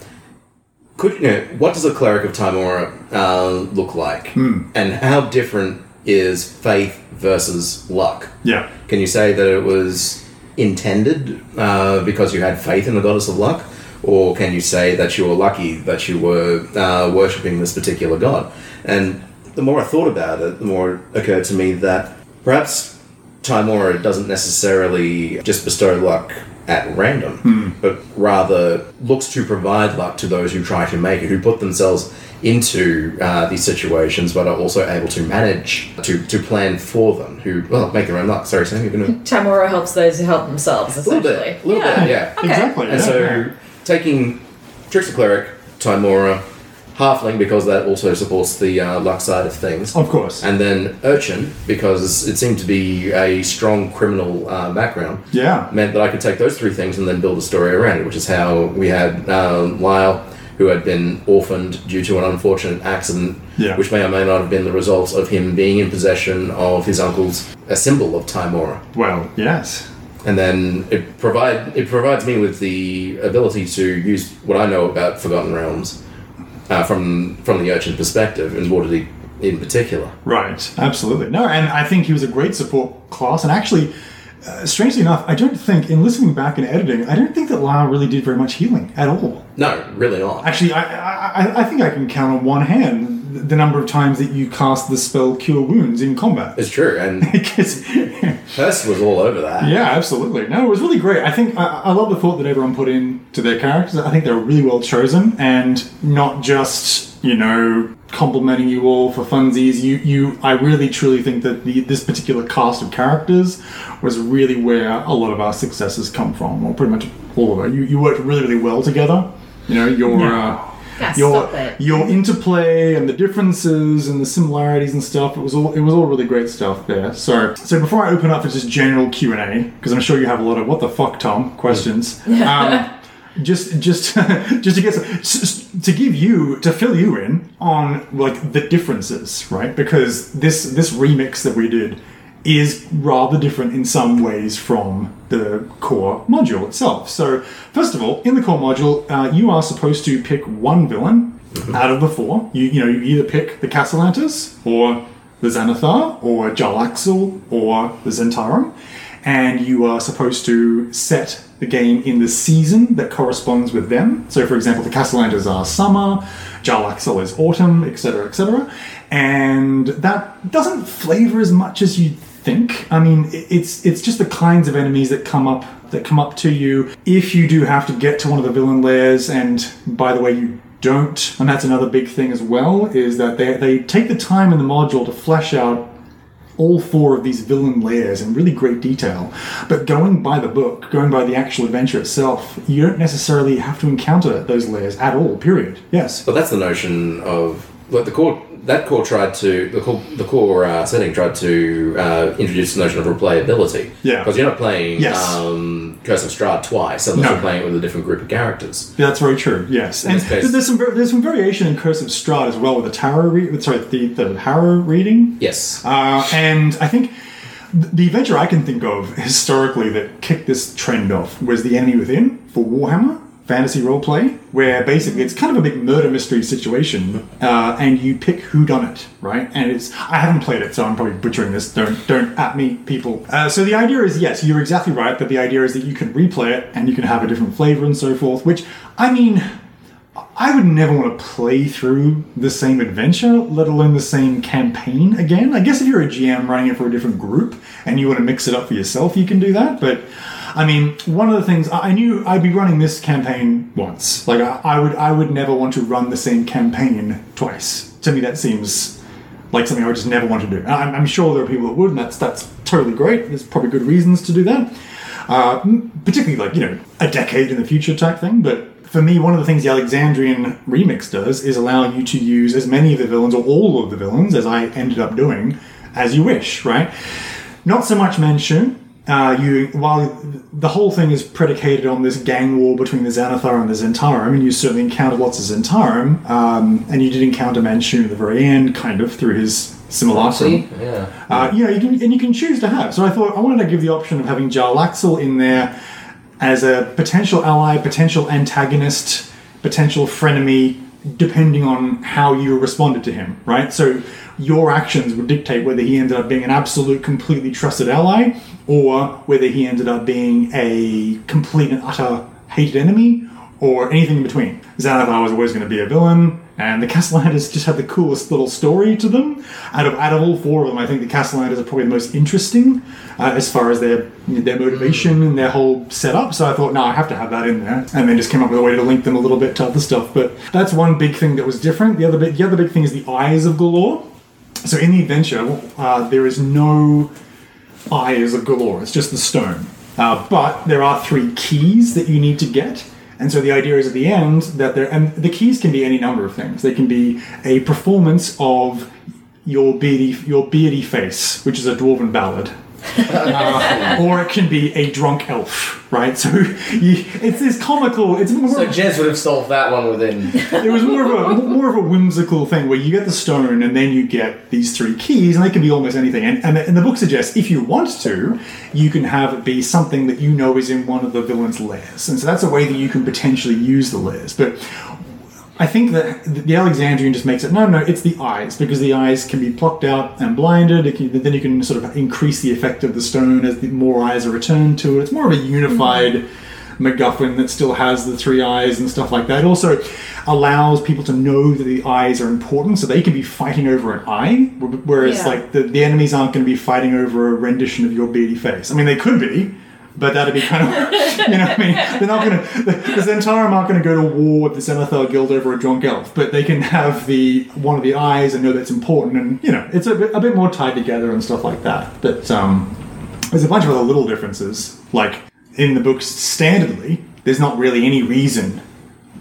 could you know what does a cleric of Tymora uh, look like, and how different is faith versus luck? Yeah. Can you say that it was intended uh, because you had faith in the goddess of luck? Or can you say that you were lucky that you were uh, worshipping this particular god? And the more I thought about it, the more it occurred to me that perhaps Tymora doesn't necessarily just bestow luck at random, but rather looks to provide luck to those who try to make it, who put themselves into uh, these situations, but are also able to manage to, to plan for them, who well make their own luck. Sorry, Sam, you're going [laughs] to Tymora helps those who help themselves, a little bit, a little bit, yeah. Exactly. And yeah, so, yeah. taking Trickster Cleric, Tymora, Halfling, because that also supports the uh, luck side of things, Of course. and then Urchin, because it seemed to be a strong criminal uh, background, yeah. meant that I could take those three things and then build a story around it, which is how we had uh, Lyle, who had been orphaned due to an unfortunate accident, Yeah. which may or may not have been the result of him being in possession of his uncle's a symbol of Tymora Well, yes. and then it provide it provides me with the ability to use what I know about Forgotten Realms uh, from from the urchin perspective, and Waterdeep in particular. Right, absolutely. No, and I think he was a great support class. And actually, uh, strangely enough, I don't think, in listening back and editing, I don't think that Lara really did very much healing at all. No, really not. Actually, I, I- I think I can count on one hand the- the number of times that you cast the spell Cure Wounds in combat. It's true, and [laughs] Because- Hurst was all over that. yeah, absolutely. No, it was really great. I think I, I love the thought that everyone put in to their characters. I think they were really well chosen, and not just you know complimenting you all for funsies. You, you. I really truly think that the, this particular cast of characters was really where a lot of our successes come from, or pretty much all of it. You, you worked really, really well together. You know, your. Uh, Yeah, your your interplay and the differences and the similarities and stuff it was all it was all really great stuff there. So so before i open up for just general q&a because i'm sure you have a lot of what the fuck tom questions um, just just [laughs] just to get some, to give you to fill you in on like the differences right? Because this this remix that we did is rather different in some ways from the core module itself. So, first of all, in the core module, uh, you are supposed to pick one villain out of the four. You, you know, you either pick the Cassalanters, or the Xanathar, or Jarlaxle, or the Zhentarim, and you are supposed to set the game in the season that corresponds with them. So, for example, the Cassalanters are summer, Jarlaxle is autumn, etc., etc. And that doesn't flavor as much as you'd think. I mean, it's it's just the kinds of enemies that come up that come up to you if you do have to get to one of the villain lairs. And by the way, you don't, and that's another big thing as well, is that they they take the time in the module to flesh out all four of these villain layers in really great detail. But going by the book, going by the actual adventure itself, you don't necessarily have to encounter those layers at all. Period. Yes. But that's the notion of like the core. That core tried to the core the core uh, setting tried to uh, introduce the notion of replayability. Yeah. because you're not playing Yes. um, Curse of Strahd twice unless No. you're playing it with a different group of characters. That's very true. Yes, and case- there's some there's some variation in Curse of Strahd as well with the tarot. Re- sorry, the the Harrow reading. Yes. Uh, and I think the adventure I can think of historically that kicked this trend off was The Enemy Within for Warhammer fantasy roleplay, where basically it's kind of a big murder mystery situation, uh, and you pick who done it, right? And it's I haven't played it, so I'm probably butchering this. Don't don't at me, people. Uh, so the idea is yes, you're exactly right. But the idea is that you can replay it and you can have a different flavor and so forth. Which I mean. I would never want to play through the same adventure, let alone the same campaign again. I guess if you're a GM running it for a different group and you want to mix it up for yourself, you can do that. But I mean, one of the things I knew I'd be running this campaign once. Like I, I would, I would never want to run the same campaign twice. To me, that seems like something I would just never want to do. I'm, I'm sure there are people that would, and that's that's totally great. There's probably good reasons to do that. Uh, particularly like you know a decade in the future type thing. But for me, one of the things the Alexandrian remix does is allow you to use as many of the villains or all of the villains as I ended up doing as you wish. Right? Not so much Manshoon. Uh, you while the whole thing is predicated on this gang war between the Xanathar and the Zhentarim, and you certainly encountered lots of Zhentarim, um, and you did encounter Manshoon at the very end, kind of through his simulacrum. Yeah. Uh, you know, you can, and you can choose to have. So I thought I wanted to give the option of having Jarlaxle in there as a potential ally, potential antagonist, potential frenemy, depending on how you responded to him, right? So your actions would dictate whether he ended up being an absolute, completely trusted ally, or whether he ended up being a complete and utter hated enemy, or anything in between. Xanathar was always going to be a villain, and the Cassalanters just had the coolest little story to them. Out of out of all four of them, I think the Cassalanters are probably the most interesting uh, as far as their their motivation and their whole setup. So I thought, no, I have to have that in there, and then just came up with a way to link them a little bit to other stuff. But that's one big thing that was different. The other bit, the other big thing is the eyes of Golorr. So in the adventure, uh, there is no eyes of Golorr. It's just the stone. Uh, but there are three keys that you need to get. And so the idea is at the end that there, and the keys can be any number of things. They can be a performance of your beardy, your beardy face, which is a dwarven ballad. [laughs] Or it can be a drunk elf, right? So you, it's this comical. It's more. So Jez would have solved that one within. it was more of a more of a whimsical thing where you get the stone and then you get these three keys and they can be almost anything and, and, the, and the book suggests if you want to you can have it be something that you know is in one of the villain's lairs and so that's a way that you can potentially use the lairs but I think that the Alexandrian just makes it no, no. It's the eyes because the eyes can be plucked out and blinded. It can, then you can sort of increase the effect of the stone as the more eyes are returned to it. It's more of a unified mm-hmm. MacGuffin that still has the three eyes and stuff like that. It also allows people to know that the eyes are important, so they can be fighting over an eye, whereas Yeah. like the, the enemies aren't going to be fighting over a rendition of your beady face. I mean, they could be. But that'd be kind of, [laughs] you know what I mean? They're not going to, the, Zhentarim aren't going to go to war with the Xanathar Guild over a drunk elf, but they can have the one of the eyes and know that's important, and, you know, it's a bit, a bit more tied together and stuff like that. But um, there's a bunch of other little differences. Like, in the books, standardly, there's not really any reason,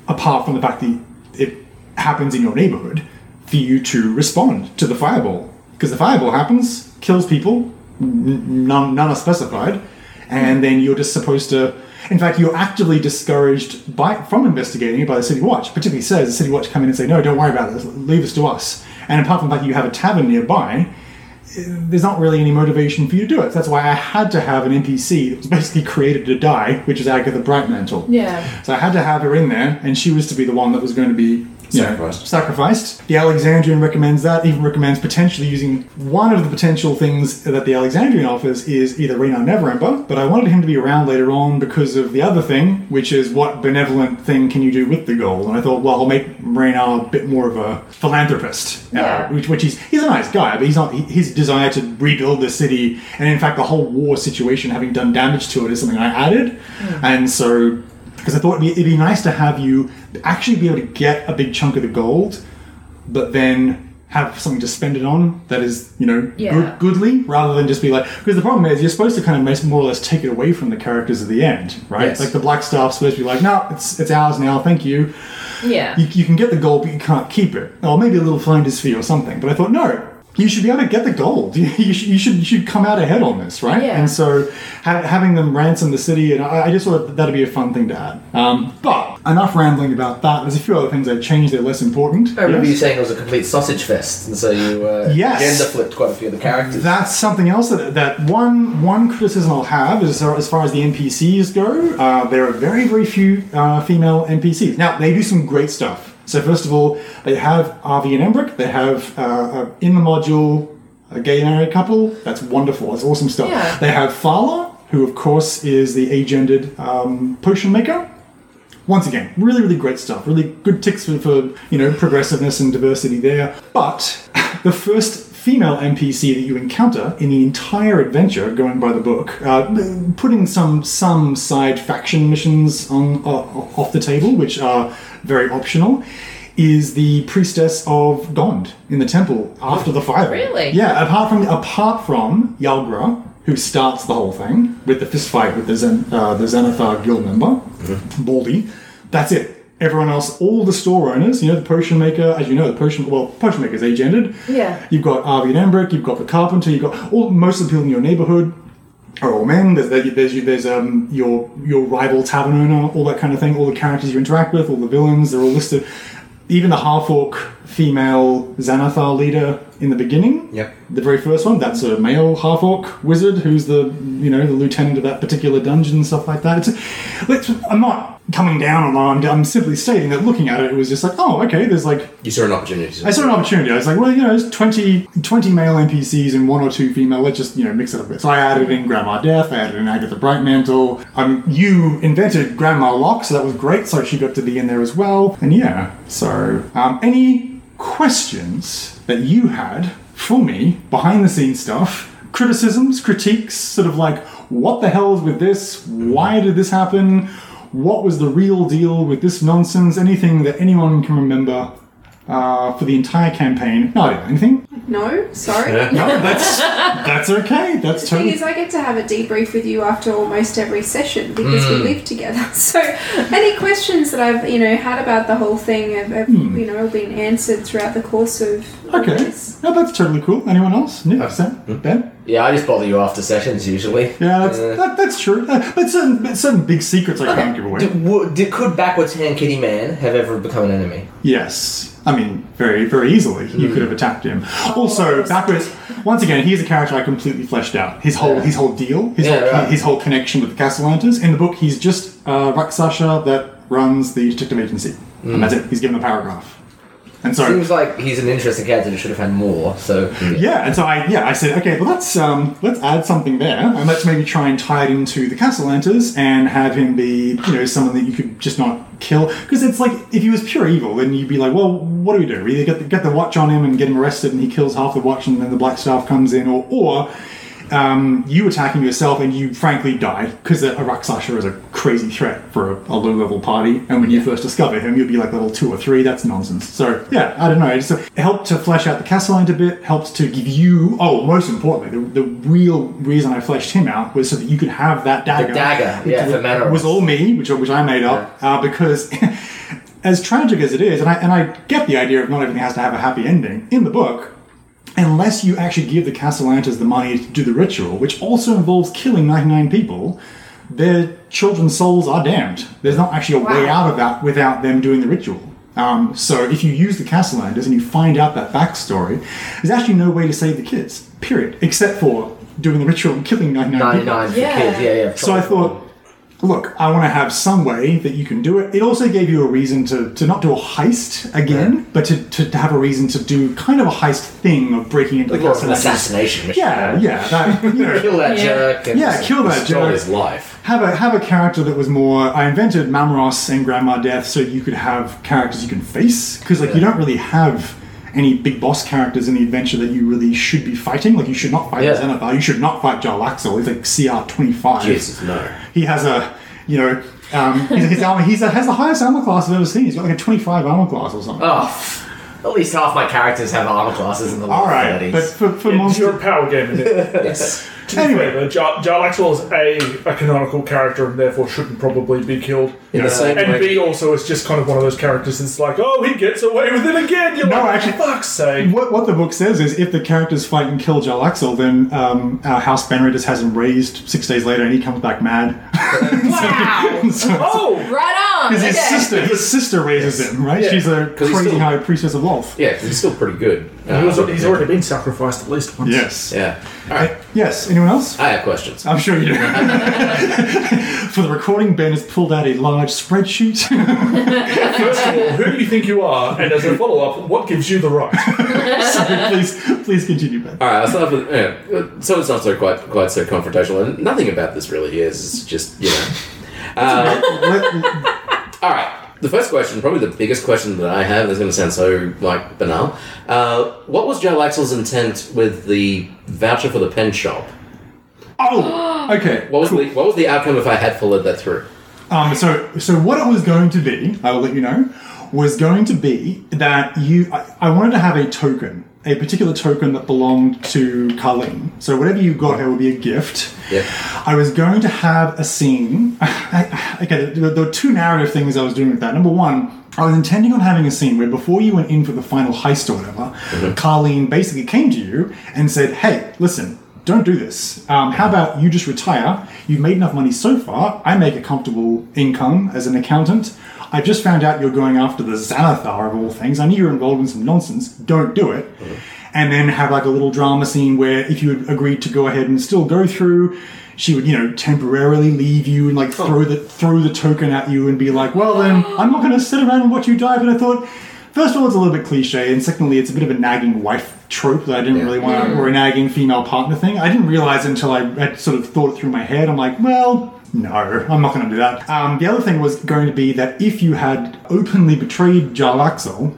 apart from the fact that it happens in your neighborhood, for you to respond to the fireball. Because the fireball happens, kills people, n- none, none are specified, and then you're just supposed to. In fact, you're actively discouraged by from investigating it by the City Watch. Particularly says the City Watch come in and say, "No, don't worry about this. Leave this to us." And apart from the fact that you have a tavern nearby, there's not really any motivation for you to do it. That's why I had to have an NPC that was basically created to die, which is Agatha Brightmantle. Yeah. So I had to have her in there, and she was to be the one that was going to be you know, Sacrificed. sacrificed. The Alexandrian recommends that, even recommends potentially using one of the potential things that the Alexandrian offers is either Renar Neverember, but I wanted him to be around later on because of the other thing, which is what benevolent thing can you do with the gold? And I thought, well, I'll make Renar a bit more of a philanthropist, uh, Yeah. which, which he's he's a nice guy, but he's not. he- His desire to rebuild the city, and in fact, the whole war situation having done damage to it, is something I added, and so because I thought it'd be, it'd be nice to have you actually be able to get a big chunk of the gold, but then have something to spend it on that is you know Yeah. good, goodly rather than just be like because the problem is you're supposed to kind of more or less take it away from the characters at the end right Yes. like the Blackstaff's supposed to be like no it's it's ours now thank you Yeah. you, you can get the gold, but you can't keep it. Or maybe a little finder's fee or something. But I thought, no, you should be able to get the gold. [laughs] You, you, should, you, should, you should come out ahead on this, right? Yeah. And so ha- having them ransom the city, and I, I just thought that'd be a fun thing to add. Um, but enough rambling about that. There's a few other things I've changed. They're less important. I remember Yes. you saying it was a complete sausage fest, and so you uh, Yes. gender flipped quite a few of the characters. That's something else that, that one one criticism I'll have is as far as the NPCs go, uh, there are very very few uh, female NPCs. Now they do some great stuff. So first of all, they have RV and Embric. They have uh, in the module a gay married couple. That's wonderful. That's awesome stuff. Yeah. They have Fala, who of course is the agendered um, potion maker once again, really, really great stuff. Really good ticks for, for you know progressiveness and diversity there. But [laughs] the first female NPC that you encounter in the entire adventure, going by the book, uh, putting some some side faction missions on uh, off the table, which are very optional, is the priestess of Gond in the temple after the fire. Really? Yeah. Apart from apart from Yagra, who starts the whole thing with the fist fight with the Zen, uh, the Xanathar guild member, Baldy. That's it. Everyone else, all the store owners, you know, the potion maker, as you know, the potion well, potion maker's age ended. Yeah. You've got Arvid Embric, you've got the carpenter, you've got all most of the people in your neighborhood are all men. There's there's there's um your your rival tavern owner, all that kind of thing. All the characters you interact with, all the villains, they're all listed. Even the half orc female Xanathar leader in the beginning. Yep. The very first one, that's a male half orc wizard who's the you know the lieutenant of that particular dungeon and stuff like that. It's, let's, I'm not coming down on that. I'm, I'm simply stating that looking at it, it was just like, oh, okay. There's like You saw an opportunity. I saw an opportunity. I was like, well, you know, there's 20, 20 male NPCs and one or two female. Let's just, you know, mix it up a bit. So I added in Grandma Death, I added in Agatha Brightmantle. Um, you invented Grandma Locke, so that was great. So she got to be in there as well. And yeah, so um, any questions that you had for me, behind the scenes stuff, criticisms, critiques, sort of like, what the hell is with this? Why did this happen? What was the real deal with this nonsense? Anything that anyone can remember uh, for the entire campaign? No, anything? No, sorry. No, that's that's okay. That's The thing is, I get to have a debrief with you after almost every session because Hmm. we live together. [laughs] So, any questions that I've you know had about the whole thing have, have you know been answered throughout the course of Hmm. Okay. this. No, that's totally cool. Anyone else? Nick, Sam, Ben? Yeah, I just bother you after sessions usually. Yeah, that's Uh, that, that's true. Uh, but certain but certain big secrets I can't give away. Did, wo- did, could backwards hand Kitty Man have ever become an enemy? Yes. I mean, very, very easily. You could have attacked him. Also, backwards. Once again, he's a character I completely fleshed out. His whole, his whole deal, his, Yeah, whole, right. his whole connection with the Cassalanters. In the book, he's just uh, Rakshasa that runs the detective agency, and that's it. He's given a paragraph, and so Seems like he's an interesting character that should have had more. So yeah, and so I yeah I said okay, well let's um let's add something there, and let's maybe try and tie it into the Castle Cassalanters and have him be you know someone that you could just not kill because it's like if he was pure evil, then you'd be like, well, what do we do? We either get the, get the watch on him and get him arrested, and he kills half the watch, and then the Blackstaff comes in, or or um, you attacking yourself and you frankly die because a Rakshasa is a crazy threat for a, a low level party. And when you first discover him, you'll be like level two or three. That's nonsense. So yeah, I don't know. It, helped to flesh out the Castellan a bit. Helped to give you. Oh, most importantly, the, the real reason I fleshed him out was so that you could have that dagger. dagger, yeah, which for was all me, which which I made up uh, because. [laughs] As tragic as it is, and I, and I get the idea of not everything has to have a happy ending. In the book, unless you actually give the Cassalanters the money to do the ritual, which also involves killing 99 people, their children's souls are damned. There's not actually a way out of that without them doing the ritual. Um, so if you use the Cassalanters and you find out that backstory, there's actually no way to save the kids, period, except for doing the ritual and killing 99, ninety people. nine for Yeah. kids. Yeah, yeah. So I thought, look, I want to have some way that you can do it. It also gave you a reason to, to not do a heist again, but to, to, to have a reason to do kind of a heist thing of breaking into like the more of an assassination mission. Yeah, yeah, that, [laughs] you know, Kill that Yeah. jerk. And yeah, kill that Stole jerk. his life. Have a have a character that was more. I invented Mamros and Grandma Death so you could have characters you can face because like you don't really have any big boss characters in the adventure that you really should be fighting. Like you should not fight Yeah. Xanathar. You should not fight Jarlaxle. He's like CR twenty five. Jesus, no. He has a, you know, um, his, his armor. He's a, has the highest armor class I've ever seen. He's got like a 25 armor class or something. Oh, at least half my characters have armor classes in the All low right, 30s. but for, for It's monster, your power game, isn't it? [laughs] yes. To be Anyway. fair, though, Jar- Jarlaxle is A, a canonical character and therefore shouldn't probably be killed. In the same And way. B also is just kind of one of those characters that's like, oh, he gets away with it again. You're No, like, actually- for fuck's sake. what, what the book says is if the characters fight and kill Jarlaxle, then um, our House Baenre just has him raised six days later and he comes back mad. [laughs] Wow. So- Oh! right on. Because his okay. sister, his sister raises him, right? Yeah. She's a 'Cause he's crazy still- high priestess of Lolth. Yeah, 'cause he's still pretty good. He was- Uh, he's already been sacrificed at least once. Yes. Yeah. All right. Yes. Anyone else? I have questions. I'm sure you do. [laughs] For the recording, Ben has pulled out a large spreadsheet. [laughs] First of all, who do you think you are? And as a follow up, what gives you the right? [laughs] Sorry, please, please continue, Ben. All right, I'll start with yeah, so it's not so quite quite so confrontational, and nothing about this really is. It's just you know. Uh, all right, The first question, probably the biggest question that I have, is going to sound so like banal. Uh, what was Jarlaxle's intent with the voucher for the pen shop? Oh, okay. What was the what was the outcome if I had followed that through? Um, so, so what it was going to be, I will let you know, was going to be that you. I, I wanted to have a token, a particular token that belonged to Carlene. So whatever you got her would be a gift. Yep. I was going to have a scene. [laughs] okay, there there were two narrative things I was doing with that. Number one, I was intending on having a scene where before you went in for the final heist or whatever, Carlene basically came to you and said, "Hey, listen." Don't do this. Um, how about you just retire? You've made enough money so far. I make a comfortable income as an accountant. I've just found out you're going after the Xanathar of all things. I knew you're involved in some nonsense. Don't do it. Uh-huh. And then have like a little drama scene where if you had agreed to go ahead and still go through, she would, you know, temporarily leave you and like oh. throw the throw the token at you and be like, "Well, then I'm not going to sit around and watch you die." But I thought, first of all, it's a little bit cliche, and secondly, it's a bit of a nagging wife trope that I didn't really want, or a nagging female partner thing. I didn't realize until I had sort of thought it through my head. I'm like, well, no, I'm not going to do that. Um, the other thing was going to be that if you had openly betrayed Jarlaxle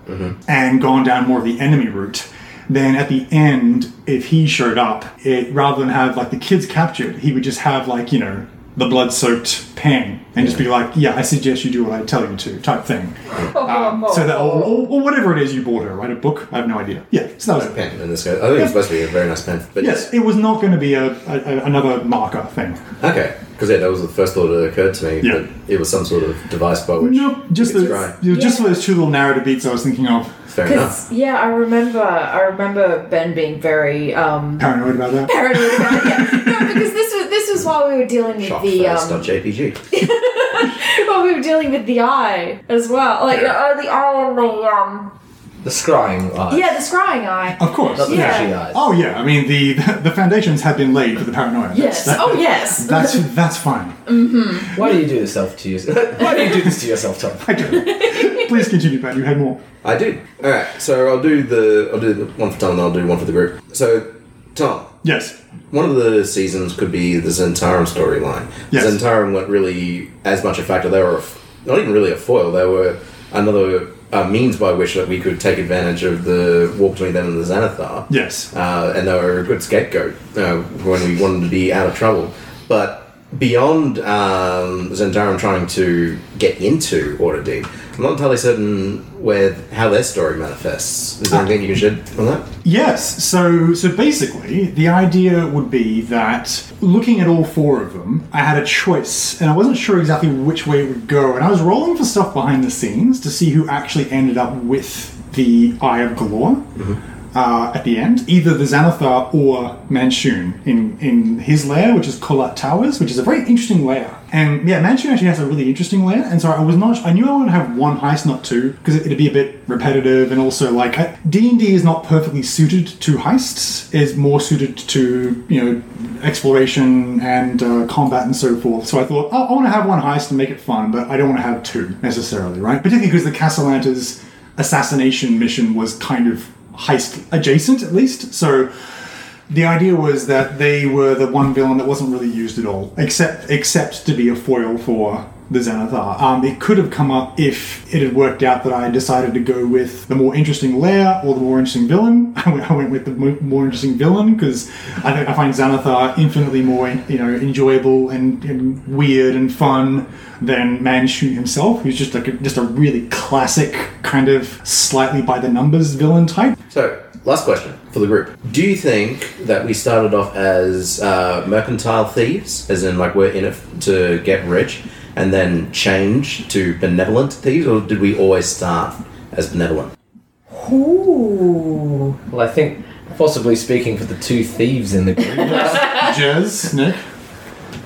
and gone down more of the enemy route, then at the end, if he showed up, it rather than have like the kids captured, he would just have like you know the blood-soaked pen and just be like, "Yeah, I suggest you do what I tell you to," type thing. Um, so that or, or, or whatever it is you bought her, right? A book? I have no idea. Yeah, so that was it. Pen in this case. I think it's supposed to be a very nice pen. But Yes, it was not going to be a, a, a- another marker thing. Okay. Because yeah, that was the first thought that occurred to me. Yeah. That it was some sort of device by which Nope, just the, could try. you know, just for those two little narrative beats I was thinking of. Fair enough. Because yeah, I remember I remember Ben being very um, Paranoid about that. paranoid about it. Yeah. [laughs] No, because this was this was while we were dealing with the um, Shopfirst.jpg. [laughs] while we were dealing with the eye as well, like uh, the eye and the um The scrying eye. yeah the scrying eye. Of course. Not the Yeah. fishy eyes. Oh yeah, I mean the the foundations have been laid for the paranoia. Yes. That's, Oh yes. That's that's fine. Mm-hmm. Why do you do this self to yourself? [laughs] Why do you do this to yourself, Tom? I do. Please continue, Ben. You had more. I do. All right. So I'll do the I'll do the one for Tom and I'll do one for the group. So Tom, Yes. one of the seasons could be the Zhentarim storyline. Yes. Zhentarim weren't really as much a factor. They were a f- not even really a foil. They were another uh, means by which that we could take advantage of the war between them and the Xanathar. Yes. uh, and they were a good scapegoat uh, when we wanted to be out of trouble. But beyond um, trying to get into Waterdeep, I'm not entirely certain where how their story manifests. Is there anything you can shed on that? Yes. So so basically, the idea would be that looking at all four of them, I had a choice, and I wasn't sure exactly which way it would go. And I was rolling for stuff behind the scenes to see who actually ended up with the Eye of Golorr. Uh, at the end, either the Xanathar or Manshoon in, in his lair, which is Kolat Towers, which is a very interesting lair. And yeah, Manshoon actually has a really interesting lair. And so I was not, I knew I would have one heist, not two, because it'd be a bit repetitive. And also, like D and D is not perfectly suited to heists; is more suited to you know exploration and uh, combat and so forth. So I thought, oh, I want to have one heist and make it fun, but I don't want to have two necessarily, right? Particularly because the Cassalanter's assassination mission was kind of heist adjacent, at least. So the idea was that they were the one villain that wasn't really used at all, except except to be a foil for the Xanathar. Um, it could have come up if it had worked out that I decided to go with the more interesting lair or the more interesting villain. [laughs] I went, with the more interesting villain because I, think I find Xanathar infinitely more you know enjoyable and, and weird and fun than Manchu himself, who's just like a, just a really classic kind of slightly by the numbers villain type. So, last question for the group: Do you think that we started off as uh, mercantile thieves, as in like we're in it to get rich, and then change to benevolent thieves, or did we always start as benevolent? Ooh. Well, I think possibly speaking for the two thieves in the group. [laughs] Jez, Nick.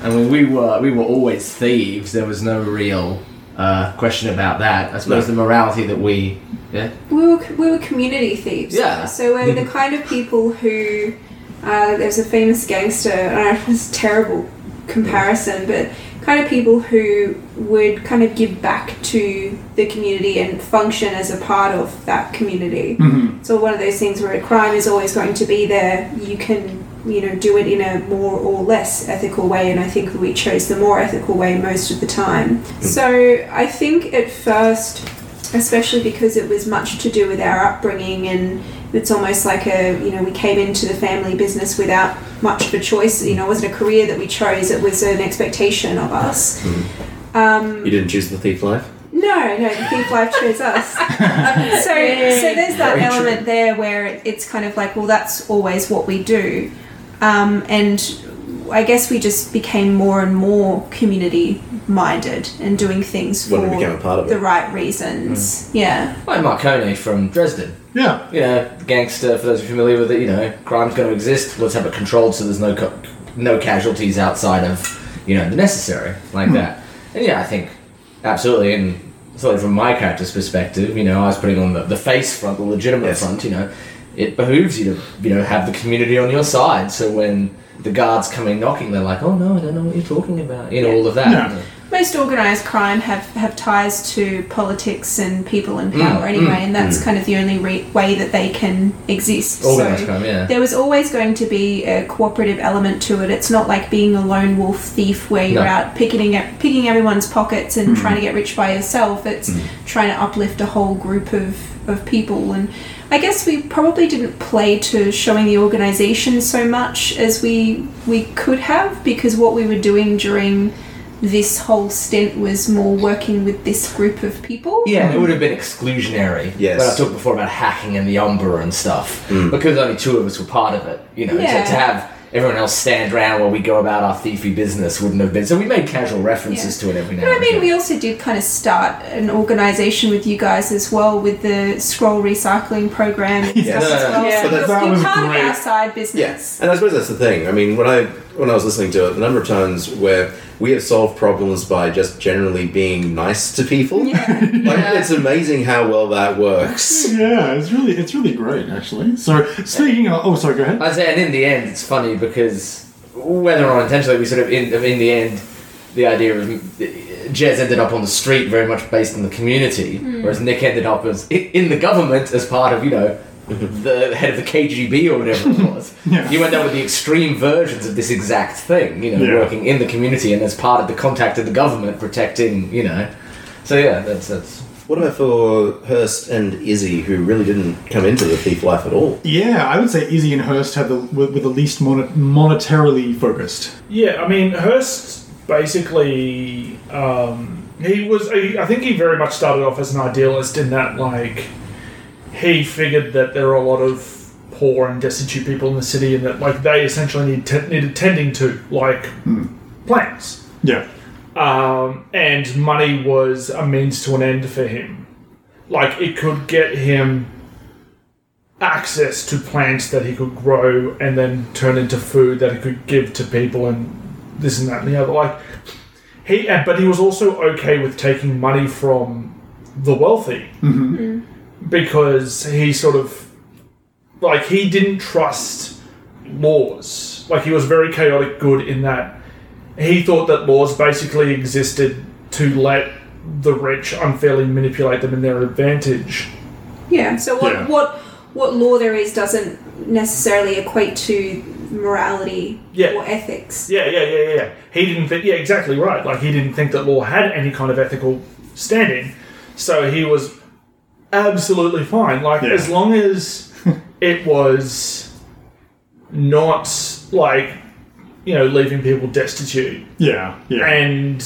I mean, we were we were always thieves. There was no real uh, question about that. I suppose the morality that we, yeah, We were we were community thieves. Yeah. So we're the kind of people who uh, there's a famous gangster. I don't know if it's a terrible comparison, but kind of people who would kind of give back to the community and function as a part of that community. Mm-hmm. So one of those things where crime is always going to be there. You can you know, do it in a more or less ethical way, and I think we chose the more ethical way most of the time. So I think at first, especially because it was much to do with our upbringing and it's almost like a you know we came into the family business without much of a choice. You know it wasn't a career that we chose it was an expectation of us. Um, You didn't choose the thief life? no, no, the thief life chose us. [laughs] so, so there's that Very element there where it, it's kind of like, well, that's always what we do, um, and I guess we just became more and more community minded and doing things for When we became a part of the it. right reasons. Mm. Yeah, I'm Marcone from Dresden. Yeah. You know, gangster. For those who are familiar with it, you know, crime's going to exist. Let's have it controlled so there's no co- no casualties outside of you know the necessary like hmm. that. And yeah, I think absolutely. And certainly from my character's perspective, you know, I was putting on the, the face front, the legitimate Yes. front. You know, it behooves you to you know have the community on your side. So when the guards come in knocking, they're like, "Oh no, I don't know what you're talking about." You know, all of that. Yeah. Most organized crime have, have ties to politics and people in power Mm, anyway, mm, and that's kind of the only re- way that they can exist. Organized so crime, yeah. there was always going to be a cooperative element to it. It's not like being a lone wolf thief where you're No. out picking at, picking everyone's pockets and trying to get rich by yourself. It's trying to uplift a whole group of, of people and. I guess we probably didn't play to showing the organization so much as we we could have because what we were doing during this whole stint was more working with this group of people. Yeah, it would have been exclusionary. Yes. When I talked before about hacking and the Umbra and stuff, mm. because only two of us were part of it. You know, to, Yeah. to have everyone else stand around while we go about our thiefy business wouldn't have been. So we made casual references to it every now and then. I mean, again. we also did kind of start an organisation with you guys as well with the scroll recycling program and Yes. stuff well. Yeah. So But that was part great. of our side Yeah, and I suppose that's the thing. I mean, when I when I was listening to it, a number of times where we have solved problems by just generally being nice to people. [laughs] like it's amazing how well that works. Yeah, it's really it's really great actually. So speaking of oh sorry, go ahead. I'd say, and in the end, it's funny because whether or not intentionally, we sort of in in the end, the idea of Jez ended up on the street very much based in the community, hmm. whereas Nick ended up as in the government as part of you know. The head of the KGB or whatever it was. [laughs] Yeah. You end up with the extreme versions of this exact thing, you know, Yeah. working in the community and as part of the contact of the government protecting, you know. So yeah, that's that's What about for Hurst and Izzy, who really didn't come into the thief life at all? Yeah, I would say Izzy and Hurst have the were, were the least mon- monetarily focused. Yeah, I mean, Hurst basically, um, he was, he, I think he very much started off as an idealist in that, like, he figured that there are a lot of poor and destitute people in the city and that, like, they essentially need te- needed tending to, like, hmm. plants. Yeah. Um, and money was a means to an end for him. Like, it could get him access to plants that he could grow and then turn into food that he could give to people and this and that and the other. Like, he, but he was also okay with taking money from the wealthy mm-hmm. mm. Because he sort of, like, he didn't trust laws. Like, he was very chaotic good in that he thought that laws basically existed to let the rich unfairly manipulate them in their advantage. Yeah. So what Yeah. what what law there is doesn't necessarily equate to morality Yeah. or ethics. Yeah, yeah, yeah, yeah, yeah. He didn't think. Yeah, exactly right. Like he didn't think that law had any kind of ethical standing, so he was absolutely fine. Like Yeah. as long as [laughs] it was not like you know leaving people destitute Yeah. Yeah. and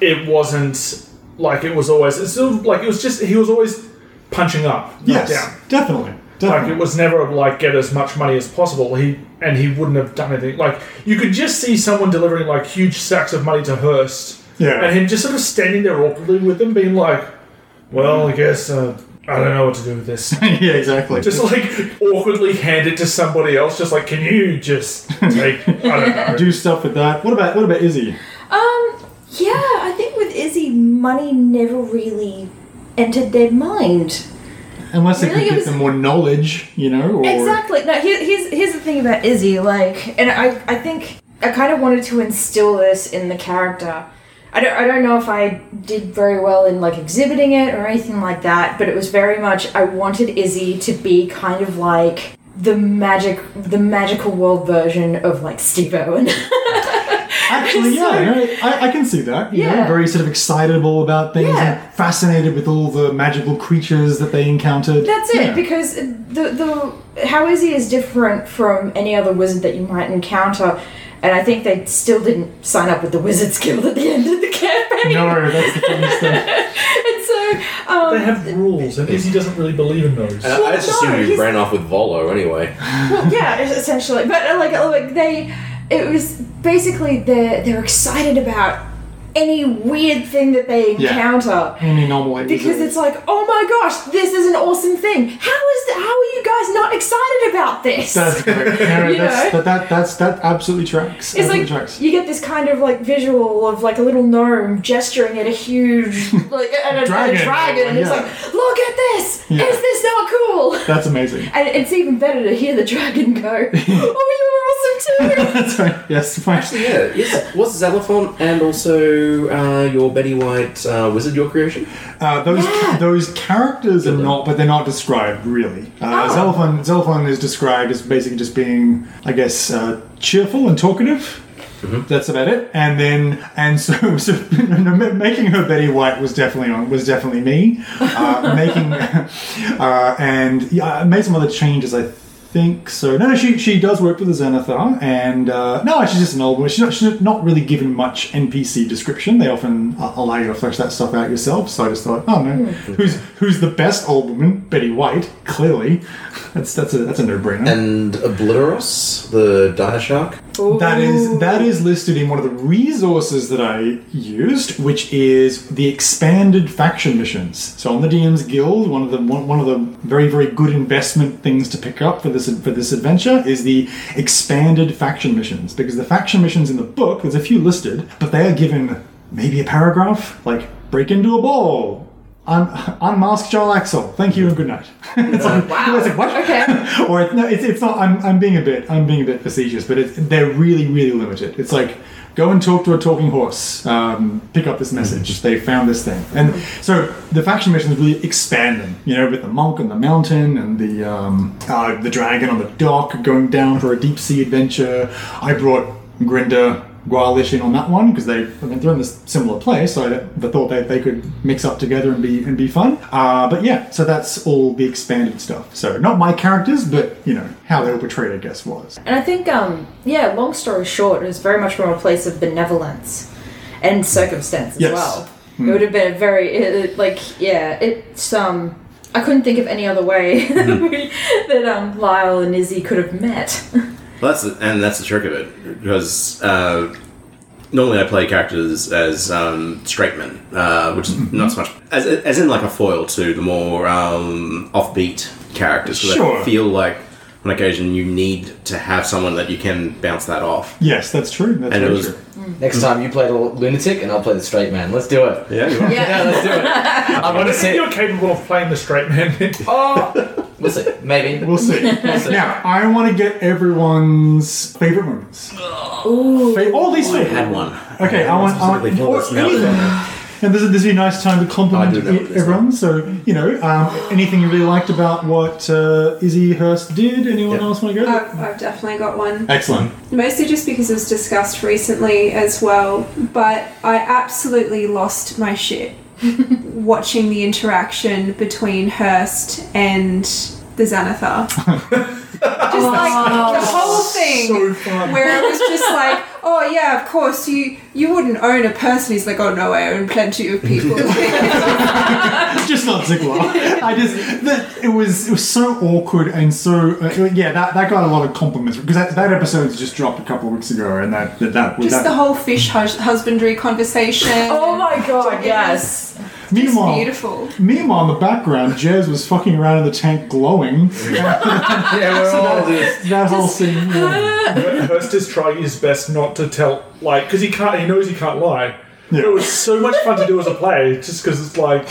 it wasn't like it was always it's sort of like it was just he was always punching up not yes. down Definitely. like it was never like get as much money as possible. He and he wouldn't have done anything. Like you could just see someone delivering like huge sacks of money to Hurst, Yeah. and him just sort of standing there awkwardly with them, being like, "Well, I guess uh, I don't know what to do with this." [laughs] yeah. Exactly. just like awkwardly hand it to somebody else. Just like, can you just take? I don't know. [laughs] do stuff with that. What about what about Izzy? Um, yeah, I think with Izzy, money never really entered their mind. Unless it Really, could it get was- them more knowledge, you know, or Exactly. No, here, here's here's the thing about Izzy. Like, and I I think I kind of wanted to instill this in the character. I don't I don't know if I did very well in like exhibiting it or anything like that, but it was very much I wanted Izzy to be kind of like the magic, the magical world version of like Steve Irwin. [laughs] Actually, yeah, no, I, I can see that. You know, Yeah. very sort of excitable about things Yeah. and fascinated with all the magical creatures that they encountered. That's it, Yeah. because the the how Izzy is different from any other wizard that you might encounter, and I think they still didn't sign up with the Wizards Guild at the end of the campaign. No, that's the funniest thing. [laughs] and so um, They have rules, and Izzy doesn't really believe in those. And I, I just no, assumed you ran off with Volo anyway. well, yeah, essentially. But uh, like, uh, like they, it was basically they're they're excited about any weird thing that they Yeah. encounter. Any normal Because it's like, oh my gosh, this is an awesome thing. How is that? How are you guys not excited about this? That's great. [laughs] No, You that's, know? that, that, that's, that absolutely tracks. It's absolutely like tracks. you get this kind of like visual of like a little gnome gesturing at a huge [laughs] like at a, at a Dragon. dragon, and it's like, look at this! Yeah. Is this not cool? That's amazing. And it's even better to hear the dragon go, [laughs] "Oh, you're awesome too!" That's right. Yes, fine. Actually, yeah, is, was Xenophon and also uh, your Betty White uh, wizard your creation? Uh, those those characters are not, but they're not described really. Uh, Xenophon, Xenophon is described as basically just being, I guess, uh, cheerful and talkative. That's about it. And then, and so, [laughs] so making her Betty White was definitely on, was definitely me. Uh, making, [laughs] uh, and yeah, I made some other changes. I think so. No, no, she she does work with the Xanathar, and uh, no, she's just an old woman. She's not, she's not really given much NPC description. They often uh, allow you to flesh that stuff out yourself. So I just thought, oh no, who's who's the best old woman? Betty White, clearly. That's that's a that's a no brainer. And Obliteros, the dire shark. That is that is listed in one of the resources that I used, which is the expanded faction missions. So on the DM's Guild, one of the one, one of the very very good investment things to pick up for this for this adventure is the expanded faction missions because the faction missions in the book there's a few listed, but they are given maybe a paragraph like break into a ball. Un- unmask Jarlaxle. Thank you and good night. [laughs] it's like, Wow. it's like, what? Okay. [laughs] or it, no, it's, it's not. I'm, I'm being a bit. I'm being a bit facetious, but it's, they're really really limited. It's like go and talk to a talking horse. Um, pick up this message. They found this thing, and so the faction missions really expand them. You know, with the monk on the mountain and the um, uh, the dragon on the dock, going down for a deep sea adventure. I brought Grinda. Gualish in on that one because they I mean, they're in this similar place, so I, I thought they, they could mix up together and be and be fun. Uh, but yeah, so that's all the expanded stuff. So not my characters, but you know how they were portrayed, I guess was. And I think, um, yeah, long story short, it was very much from a place of benevolence and circumstance as Yes. well. It would have been a very, it, like, yeah, it's, um, I couldn't think of any other way [laughs] that, um, Lyle and Izzy could have met. [laughs] Well, that's the, and that's the trick of it because uh, normally I play characters as um, straight men, uh, which is not so much as, as in like a foil to the more um, offbeat characters. So Sure. I feel like on occasion you need to have someone that you can bounce that off. Yes, that's true. That's And it was true. Next time you play the lunatic and I'll play the straight man. Let's do it. yeah, you are. [laughs] Yeah, let's do it. [laughs] I want to see. You're capable of playing the straight man. Oh, we'll see. Maybe. We'll see. see. now, I want to get everyone's favorite moments. Ooh. all these I had one. Okay, I want, I want Specifically for or this now. anything. And this is this would be a nice time to I compliment do know what it is. everyone. So you know, um, anything you really liked about what uh, Izzy Hurst did. Anyone Yeah. else want to go? I've, I've definitely got one. Excellent. Mostly just because it was discussed recently as well, but I absolutely lost my shit watching the interaction between Hurst and the Xanathar. [laughs] just like the whole thing So where it was just like, oh yeah, of course you you wouldn't own a person. He's like, oh no, I own plenty of people. [laughs] just not Ziggler. I just that it was it was so awkward and so uh, yeah that, that got a lot of compliments because that, that episode just dropped a couple of weeks ago and that that, that just that, the whole fish hus- husbandry conversation. oh my god, yes. [laughs] meanwhile beautiful. meanwhile in the background Jez was fucking around in the tank glowing [laughs] Yeah, we're all just. that whole scene yeah. [laughs] Hurst is trying his best not to tell, like, because he can't. He knows he can't lie. Yeah. It was so much fun to do as a play, just because it's like,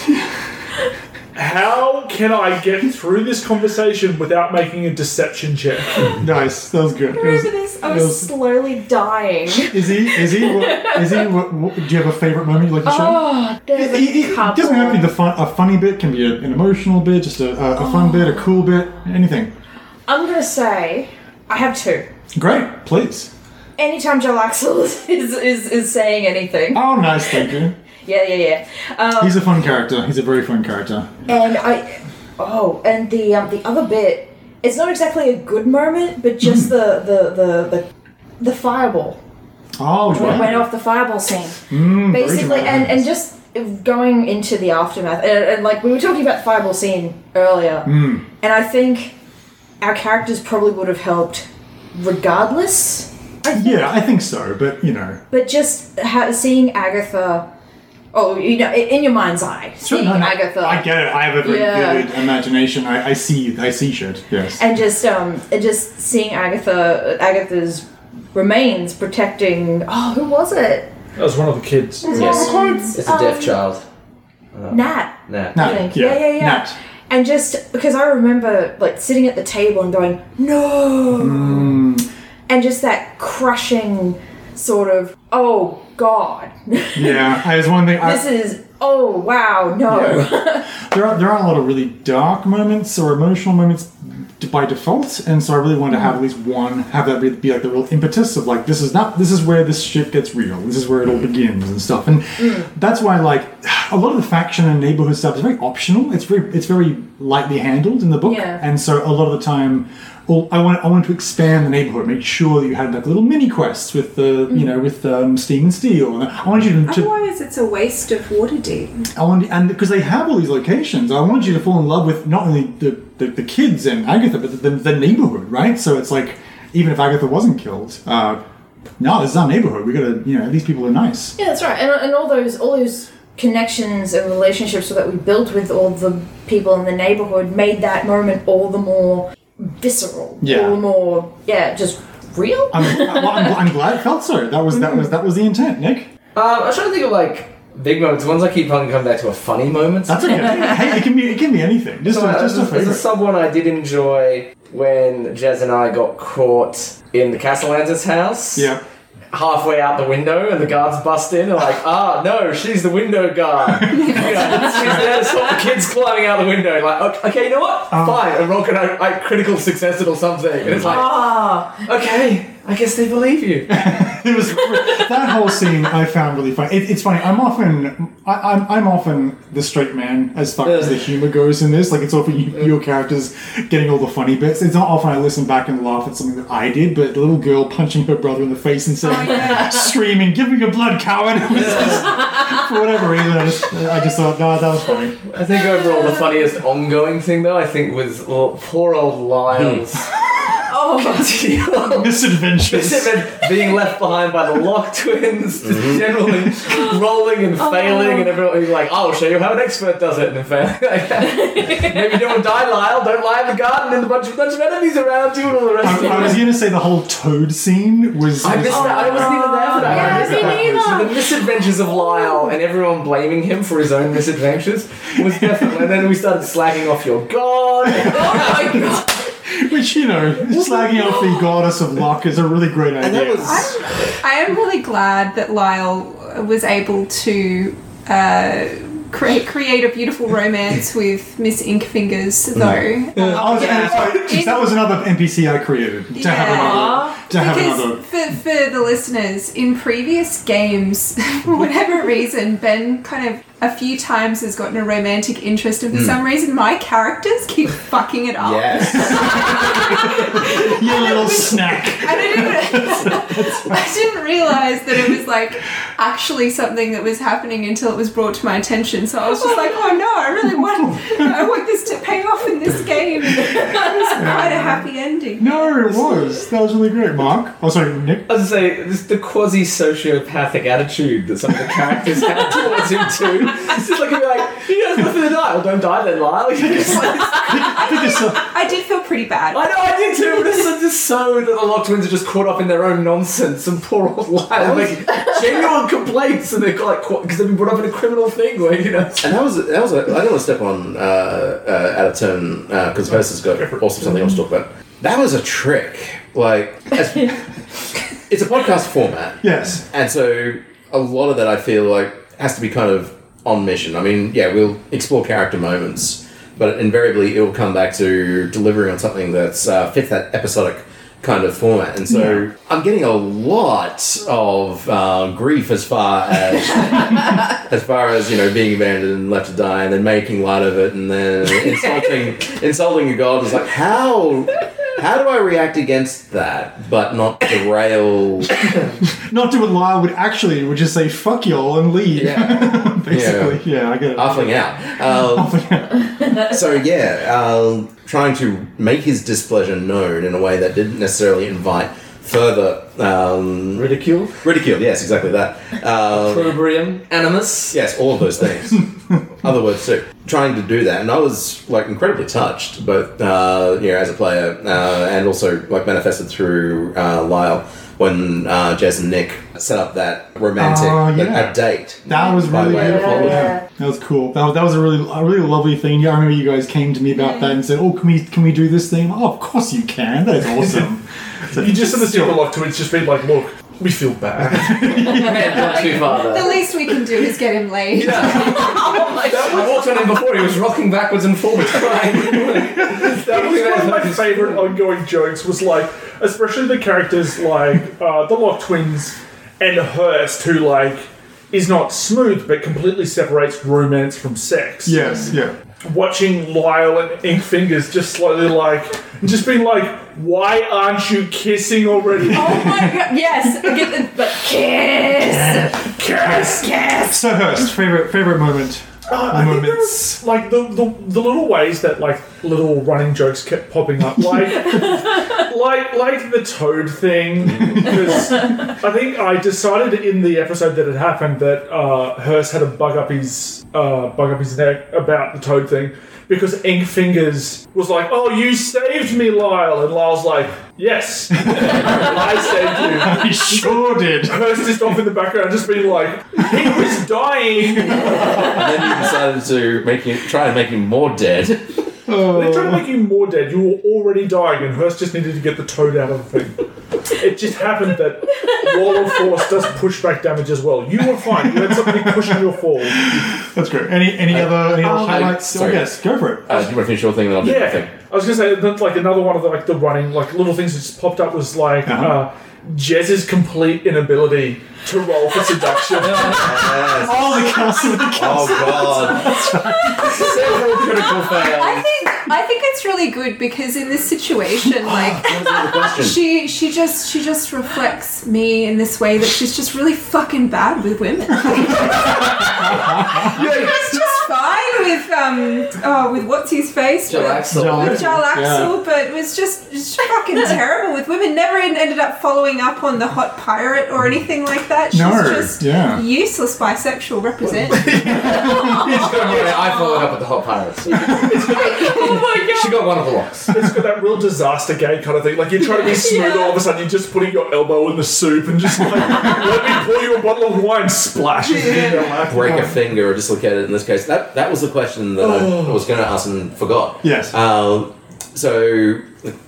how can I get through this conversation without making a deception check? nice that was good It was- Remember this? I was was- slowly dying. is he is he what, is he what, what, do you have a favorite moment you'd like to share Oh, there's It, it- a it couple. doesn't have to be the fun, a funny bit. Can be a, an emotional bit, just a, a, a fun oh. bit, a cool bit, anything. I'm gonna say I have two. Great, please. Anytime Jarlaxle [laughs] is, is is saying anything, Oh, nice, thank you. Yeah, yeah, yeah. Um, He's a fun character. He's a very fun character. and I, oh, and the um, the other bit, it's not exactly a good moment, but just [laughs] the the the the, the fireball Oh, when it right. went off the fireball scene. Mm, basically and, and just going into the aftermath and, and like we were talking about the fireball scene earlier Mm. and i think our characters probably would have helped regardless I. Yeah, I think so, but you know. but just ha- seeing agatha oh you know in your mind's eye Sure, seeing no, no, agatha I get it. I have a very Yeah. vivid imagination. I, I see. I see shit. Yes. and just um and just seeing agatha agatha's remains protecting oh who was it That was one of the kids. It Yes. one of the kids, It's a deaf um, child. nat Nah. Nat, think. Yeah, yeah, yeah. Nat. And just because I remember like sitting at the table and going, no! Mm. And just that crushing sort of, oh God, Yeah, I was one thing. I, this is, oh wow, no. [laughs] there are there are a lot of really dark moments or emotional moments by default, and so I really wanted to have at least one have that be, be like the real impetus of like this is not this is where this shit gets real. This is where it all mm. begins and stuff, and mm. that's why like [sighs] a lot of the faction and neighborhood stuff is very optional. It's very it's very lightly handled in the book, Yeah. and so a lot of the time. Well, I want I want to expand the neighborhood, make sure that you had like little mini quests with the you know with um, Steam and Steel. And I want you to, to Otherwise, it's a waste of Waterdeep. I want, and because they have all these locations, I want you to fall in love with not only the, the, the kids and Agatha, but the, the neighborhood, right? So it's like, even if Agatha wasn't killed, uh, no, this is our neighborhood. We gotta, you know, these people are nice. yeah, that's right. And, and all those, all those connections and relationships that we built with all the people in the neighborhood made that moment all the more visceral. Yeah. All the more, yeah, just real. I'm, [laughs] well, I'm, I'm glad it felt so. That was that was that was the intent, Nick. Um, I'm trying to think of like big moments. Ones I keep on coming back to are funny moments. That's okay. [laughs] hey, it can be it can be anything. Just So, a, uh, a there's, there's a sub one I did enjoy when Jez and I got caught in the Cassalanter's house. Yeah. Halfway out the window, and the guards bust in and like, ah, no, she's the window guard. [laughs] yeah, she's there to stop the kids climbing out the window. Like, okay, okay you know what? Um, Fine, and roll can I, I critical success it or something. And it's like, Ah, okay, I guess they believe you. [laughs] it was [laughs] that whole scene I found really funny. It, it's funny. I'm often I, I'm I'm often the straight man as far as the humor goes in this. Like it's often you, your characters getting all the funny bits. It's not often I listen back and laugh at something that I did, but the little girl punching her brother in the face and saying, oh, screaming, "Give me your blood, coward!" [laughs] It just- for whatever reason, I just I just thought, no, that was funny. I think overall the funniest ongoing thing though, I think was well, poor old Lyle's hmm. Oh, continual Misadventures. Misadvent- being left behind by the Locke twins, just [laughs] mm-hmm. generally rolling and oh. failing, and everyone being like, "I'll show you how an expert does it," and then uh, failing. [laughs] Maybe don't die, Lyle. Don't lie in the garden, and a bunch of bunch of enemies around you, and all the rest. I, of I was going to say the whole Toad scene was. I missed that. I wasn't even there for that. Yeah, I missed me that. neither. So the misadventures of Lyle and everyone blaming him for his own misadventures was definitely. And then we started slacking off your god. [laughs] oh my god. [laughs] Which, you know, slagging off the goddess of luck is a really great idea. And that was I am really glad that Lyle was able to uh, create create a beautiful romance with Miss Inkfingers, though. Oh, and sorry, that was another NPC I created to have another [laughs] to have another. Because for, for the listeners, in previous games, [laughs] for whatever reason, Ben kind of a few times has gotten a romantic interest, and for hmm. some reason, my characters keep fucking it up. yes. [laughs] You little snack. And I didn't, I didn't realize that it was like actually something that was happening until it was brought to my attention. So I was just like, oh no, I really want, I want this to pay off in this game. It was quite a happy ending. No, it was. That was really great, Mark. Oh, sorry, Nick. I was gonna say, this, the quasi sociopathic attitude that some of the characters have [laughs] towards him too. It's just like, you'd be like, he has nothing to die. Well, don't die then, Lyle. [laughs] You're just like, I think uh, I did feel pretty bad. I know, I did too, but it's just so that the Locke twins are just caught up in their own nonsense and poor old Lyle make genuine complaints and they're like, because they've been brought up in a criminal thing where, you know. And that was that was. A, I didn't want to step on uh, uh, out of turn because Percy's got also something else to talk about. That was a trick. Like, as, [laughs] it's a podcast format, yes. and so a lot of that I feel like has to be kind of on mission. I mean, yeah, we'll explore character moments, but invariably it will come back to delivering on something that's uh, fits that episodic kind of format. And so Yeah. I'm getting a lot of uh, grief as far as [laughs] as far as you know being abandoned and left to die, and then making light of it, and then [laughs] insulting insulting a god is like how. How do I react against that, but not derail? [coughs] Not do what Lyle would actually would just say fuck y'all and leave. Yeah. [laughs] Basically, yeah. I get it. Offling out. Um, [laughs] [laughs] so yeah, um, trying to make his displeasure known in a way that didn't necessarily invite further um, Ridicule, ridicule. Yes, exactly that. Um, opprobrium, animus. yes, all of those things. [laughs] Other words too. Trying to do that, and I was like incredibly touched, both uh, you know as a player uh, and also like manifested through uh, Lyle when uh, Jez and Nick set up that romantic Oh, yeah. that date. That was really beautiful. apology. Yeah. That was cool. That was, that was a really a really lovely thing. Yeah, I remember you guys came to me about that and said, "Oh, can we can we do this thing?" Oh, of course you can. That's [laughs] awesome. So You just sort of see still- the lock to it, just being like, look, we feel bad. [laughs] Not too far The least we can do is get him laid. I [laughs] walked on him before. He was rocking backwards and forwards, crying. [laughs] That was one of my favorite ongoing jokes. Was like, especially the characters like uh, the Locke Twins and Hurst, who like is not smooth but completely separates romance from sex. Yes, yeah. Watching Lyle and Ink Fingers just slowly like, just being like, why aren't you kissing already? Oh my god! Yes, I get the but kiss, Kiss, kiss. So Hurst, favorite favorite moment. Uh, I think moments. there's, like the, the the little ways that like little running jokes kept popping up, like [laughs] like like the toad thing. Because I think I decided in the episode that had happened that uh, Hurst had a bug up his uh, bug up his neck about the toad thing. Because Ink Fingers was like, "Oh, you saved me, Lyle," and Lyle's like, "Yes, [laughs] I saved you." [laughs] He sure did. Hurst is off in the background, just being like, "He was dying." And then you decided to make him try and make him more dead. [laughs] They tried to make you more dead. You were already dying, and Hurst just needed to get the toad out of the thing. It just happened that Wall of Force does push back damage as well. You were fine. You had somebody pushing your fall. That's great. Any any other any other um, highlights? Oh, sorry. yes, go for it. Uh, do you want to finish your thing, and I'll do my Yeah, thing. I was gonna say that like another one of the like the running like little things that just popped up was like Uh-huh. uh, Jez's complete inability to roll for seduction. [laughs] Oh, yes. Oh, the castle, the castle. Oh god. Several critical I fails. think I think it's really good because in this situation, [gasps] like What was the other question? she she just she just reflects me in this way that she's just really fucking bad with women. [laughs] It's just fine with um oh with what's his face Joe with- Axel. With Jarl Yeah. Axel, but was just just fucking [laughs] terrible with women. Never en- ended up following up on the hot pirate or anything like that. She's No, just yeah. useless bisexual represent. [laughs] Yeah, I followed up with the hot pirates. [laughs] Oh my god! She got one of the locks. It's got that real disaster gate kind of thing. Like you're trying to be smooth, all of a sudden you're just putting your elbow in the soup and just like, let me pour you a bottle of wine, splashes it in your lap. Break a finger or dislocate it in this case. That that was the question that I was going to ask and forgot. Yes. Um, so,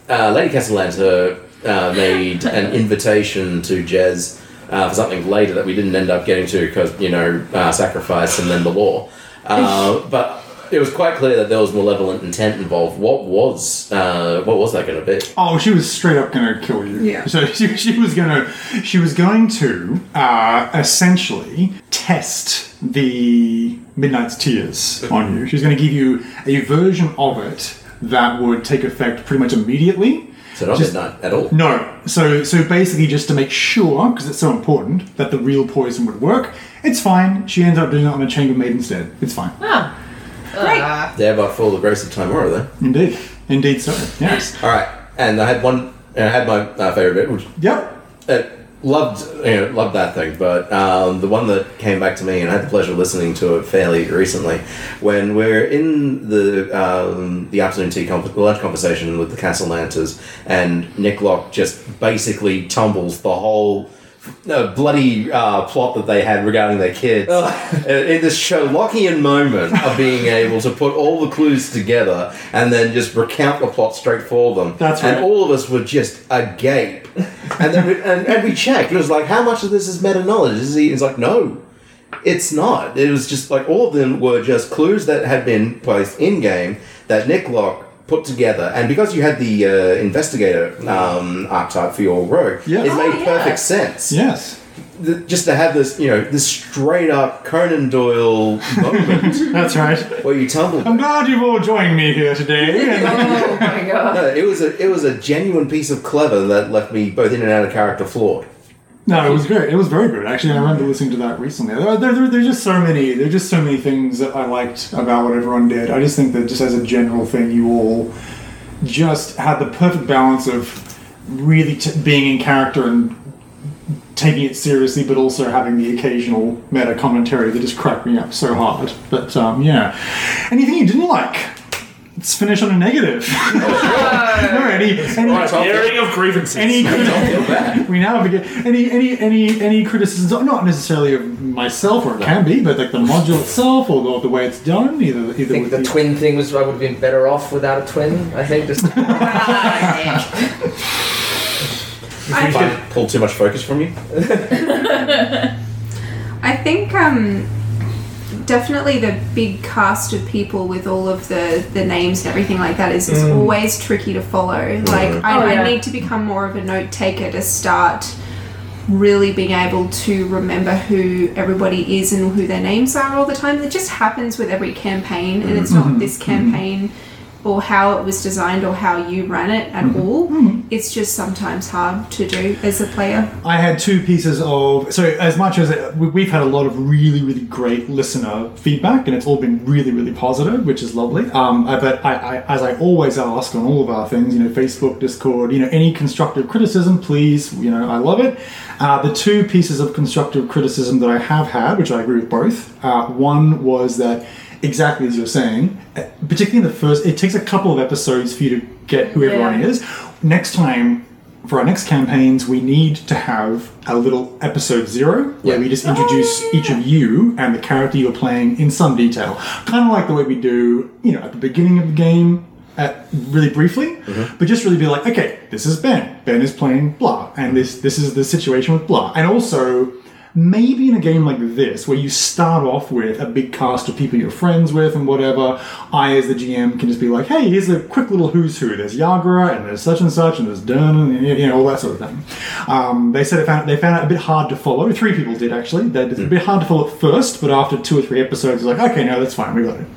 uh, Lady Cassalanter uh, made an [laughs] invitation to Jez uh, for something later that we didn't end up getting to because, you know, uh, sacrifice and then the law. Uh, but it was quite clear that there was malevolent intent involved. What was uh, what was that going to be? Oh, she was straight up going to kill you. Yeah. So [laughs] she, she was going to she was going to uh, essentially test the Midnight's Tears on you. She was going to give you a version of it that would take effect pretty much immediately. So not Just- midnight at all. No. So so basically, just to make sure, because it's so important that the real poison would work, it's fine. She ends up doing it on a chambermaid instead. It's fine. Ah. Ah. Thereby for the grace of Tymora, then. Indeed. Indeed. So yes. All right, and I had one. I had my uh, favorite bit, which Yep. uh, loved you know loved that thing but um, the one that came back to me and I had the pleasure of listening to it fairly recently when we're in the um, the afternoon tea con- lunch conversation with the castle Cassalanters and Nick Locke just basically tumbles the whole uh, bloody uh, plot that they had regarding their kids [laughs] Uh, in this Sherlockian moment of being able to put all the clues together and then just recount the plot straight for them That's right. and all of us were just agape [laughs] and then we, and, and we checked. It was like, how much of this is meta knowledge? Is he? It's like, no, it's not. It was just like all of them were just clues that had been placed in game that Nick Locke put together, and because you had the uh, investigator um, archetype for your rogue, Yeah. it Oh, made yeah. perfect sense. Yes. Th- Just to have this, you know, this straight up Conan Doyle moment [laughs] That's right. where you tumbled. I'm glad you've all joined me here today. [laughs] Oh my god. No, it was a it was a genuine piece of clever that left me both in and out of character flawed. No, it was great. It was very good. Actually, I remember listening to that recently. There, there, there, there's just so many. There's just so many things that I liked about what everyone did. I just think that just as a general thing, you all just had the perfect balance of really t- being in character and taking it seriously, but also having the occasional meta commentary that just cracked me up so hard. But um, yeah, anything you didn't like? Let's finish on a negative. [laughs] no, any, any, Right, I'll- Airing of grievances. any Don't feel bad. we now begin any any any any criticisms not necessarily of myself or it can be but like the module itself or the, the way it's done either either I think with the twin thing was I would have been better off without a twin. I think just [laughs] [laughs] I, If I pulled too much focus from you. I think um, definitely the big cast of people with all of the, the names and everything like that is, is mm. always tricky to follow. Like, mm. I, Oh, yeah. I need to become more of a note taker to start really being able to remember who everybody is and who their names are all the time. It just happens with every campaign, and it's not mm-hmm. this campaign or how it was designed or how you ran it at all. It's just sometimes hard to do as a player. I had two pieces of so as much as it, we- we've had a lot of really really great listener feedback and it's all been really really positive which is lovely um, but I, I as I always ask on all of our things you know Facebook Discord you know any constructive criticism please you know I love it uh, the two pieces of constructive criticism that I have had which I agree with both uh, one was that exactly as you're saying uh, particularly in the first it takes a couple of episodes for you to get who everyone Yeah. is next time for our next campaigns, we need to have a little episode zero where Yeah. we just introduce each of you and the character you're playing in some detail. Kind of like the way we do, you know, at the beginning of the game, at, really briefly, but just really be like, okay, this is Ben. Ben is playing blah, and this this is the situation with blah, and also. Maybe in a game like this, where you start off with a big cast of people you're friends with and whatever, I, as the GM, can just be like, hey, here's a quick little who's who. There's Yagra, and there's such and such, and there's Dern, and you know, all that sort of thing. Um, they said it found, it, they found it a bit hard to follow. Three people did, actually. That it's a bit hard to follow at first, but after two or three episodes, it's like, okay, no, that's fine, we got it.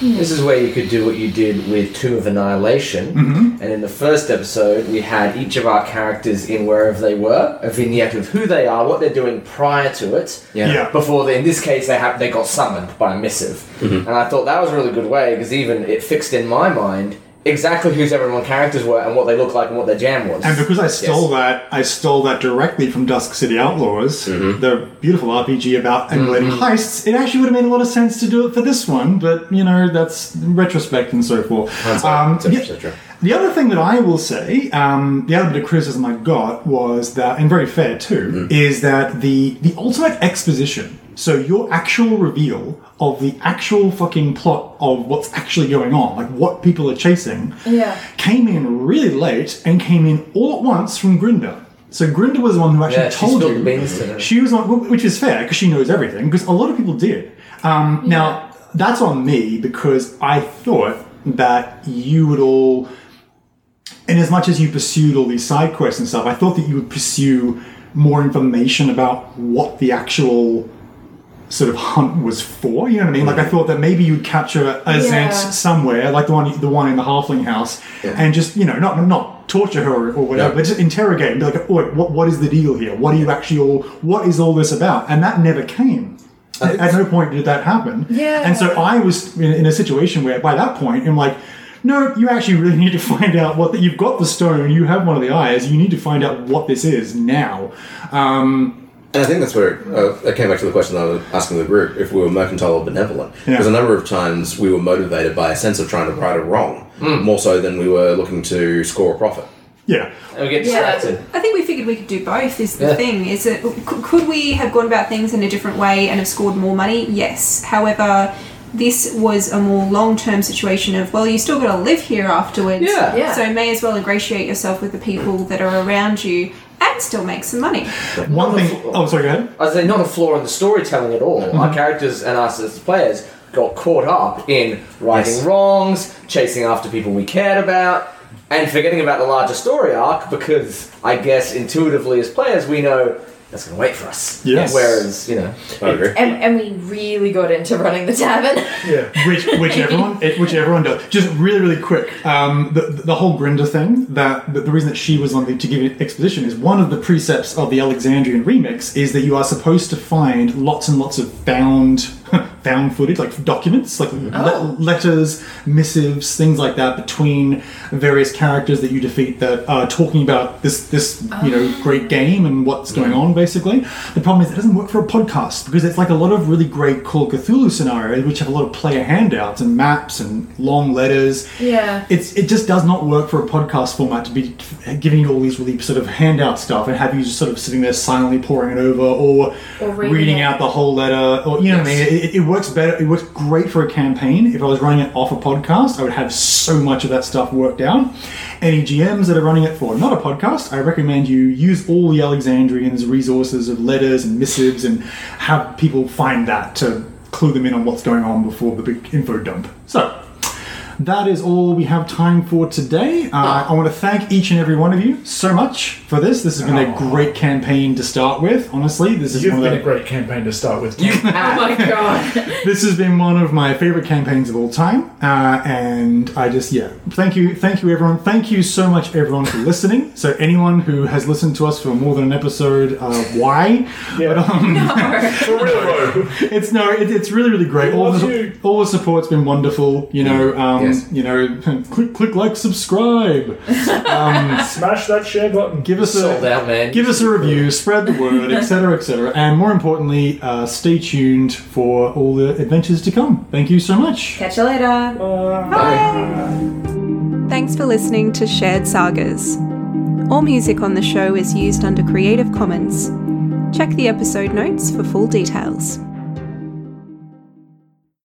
This is where you could do what you did with Tomb of Annihilation. Mm-hmm. And in the first episode, we had each of our characters in wherever they were, a vignette of who they are, what they're doing prior to it. Yeah. Yeah. Before they, in this case, they have they got summoned by a missive, Mm-hmm. and I thought that was a really good way because even it fixed in my mind exactly whose everyone characters were and what they looked like and what their jam was. And because I stole Yes. that, I stole that directly from Dusk City Outlaws, the beautiful RPG about emulating heists. It actually would have made a lot of sense to do it for this one, but you know that's retrospect and so forth. Um, yeah, the other thing that I will say, um, the other bit of criticism I got was that, and very fair too, is that the the ultimate exposition. So your actual reveal of the actual fucking plot of what's actually going on, like what people are chasing, Yeah. came in really late and came in all at once from Grinda. So Grinda was the one who actually Yeah, told you. to. She was on, which is fair because she knows everything. Because a lot of people did. Um, Now that's on me because I thought that you would all, in as much as you pursued all these side quests and stuff, I thought that you would pursue more information about what the actual sort of hunt was for. You know what I mean? Like I thought that maybe you'd capture a Zhent Yeah. somewhere, like the one the one in the Halfling house, and just you know not not torture her or, or whatever, Yeah. but just interrogate and be like, oh, wait, what what is the deal here? What are you actually all? What is all this about? And that never came. At, at no point did that happen. Yeah. And so I was in, in a situation where by that point I'm like. No, you actually really [laughs] need to find out what that you've got the stone, you have one of the eyes, you need to find out what this is now. Um, And I think that's where uh, I came back to the question I was asking the group if we were mercantile or benevolent. Yeah. Because a number of times we were motivated by a sense of trying to right a wrong, more so than we were looking to score a profit. yeah. and we get Yeah. I think we figured we could do both. Is the Yeah. thing? Is it could, could we have gone about things in a different way and have scored more money? Yes. However, this was a more long-term situation of well, you still got to live here afterwards. Yeah. Yeah. So may as well ingratiate yourself with the people that are around you and still make some money. One thing. flaw. Oh, sorry. Go ahead. I say not a flaw in the storytelling at all. Mm-hmm. Our characters and us as players got caught up in righting Yes. wrongs, chasing after people we cared about, and forgetting about the larger story arc because I guess intuitively as players we know that's going to wait for us. Yes. Whereas, you know, I agree. And, and we really got into running the tavern. Yeah. which which [laughs] everyone it- which everyone does. Just really really quick, um, the the whole Grinda thing. That the, the reason that she was on the to give an exposition is one of the precepts of the Alexandrian remix is that you are supposed to find lots and lots of found [laughs] found footage, like documents, like le- oh. letters, missives, things like that between various characters that you defeat that are talking about this this you know oh. great game and what's going on. Basically, the problem is it doesn't work for a podcast because it's like a lot of really great Call of Cthulhu scenarios which have a lot of player handouts and maps and long letters. Yeah. It's it just does not work for a podcast format to be giving you all these really sort of handout stuff and have you just sort of sitting there silently poring it over or, Or reading reading out the whole letter or you know what I mean. It, it works better. It works great for a campaign. If I was running it off a podcast, I would have so much of that stuff worked out. Any GMs that are running it for not a podcast, I recommend you use all the Alexandrians' resources of letters and missives and have people find that to clue them in on what's going on before the big info dump. So. That is all we have time for today. Uh, I want to thank each and every one of you so much for this. This has been a great campaign to start with. Honestly, this is You've one of been the- a great campaign to start with. Oh my god. [laughs] this has been one of my favorite campaigns of all time uh, and i just yeah thank you thank you everyone thank you so much everyone for listening so anyone who has listened to us for more than an episode uh, why Yeah. but, um, [laughs] For real, though. [laughs] it's no it, it's really really great all love the, you. all the support's been wonderful you know um, Yes. you know [laughs] click click like subscribe [laughs] Smash that share button. give us sold a out, man. give us a review spread the word etc etc and more importantly uh, stay tuned for all the adventures to come thank you so much Catch you later. Bye. Thanks for listening to Shared Sagas. All music on the show is used under Creative Commons. Check the episode notes for full details.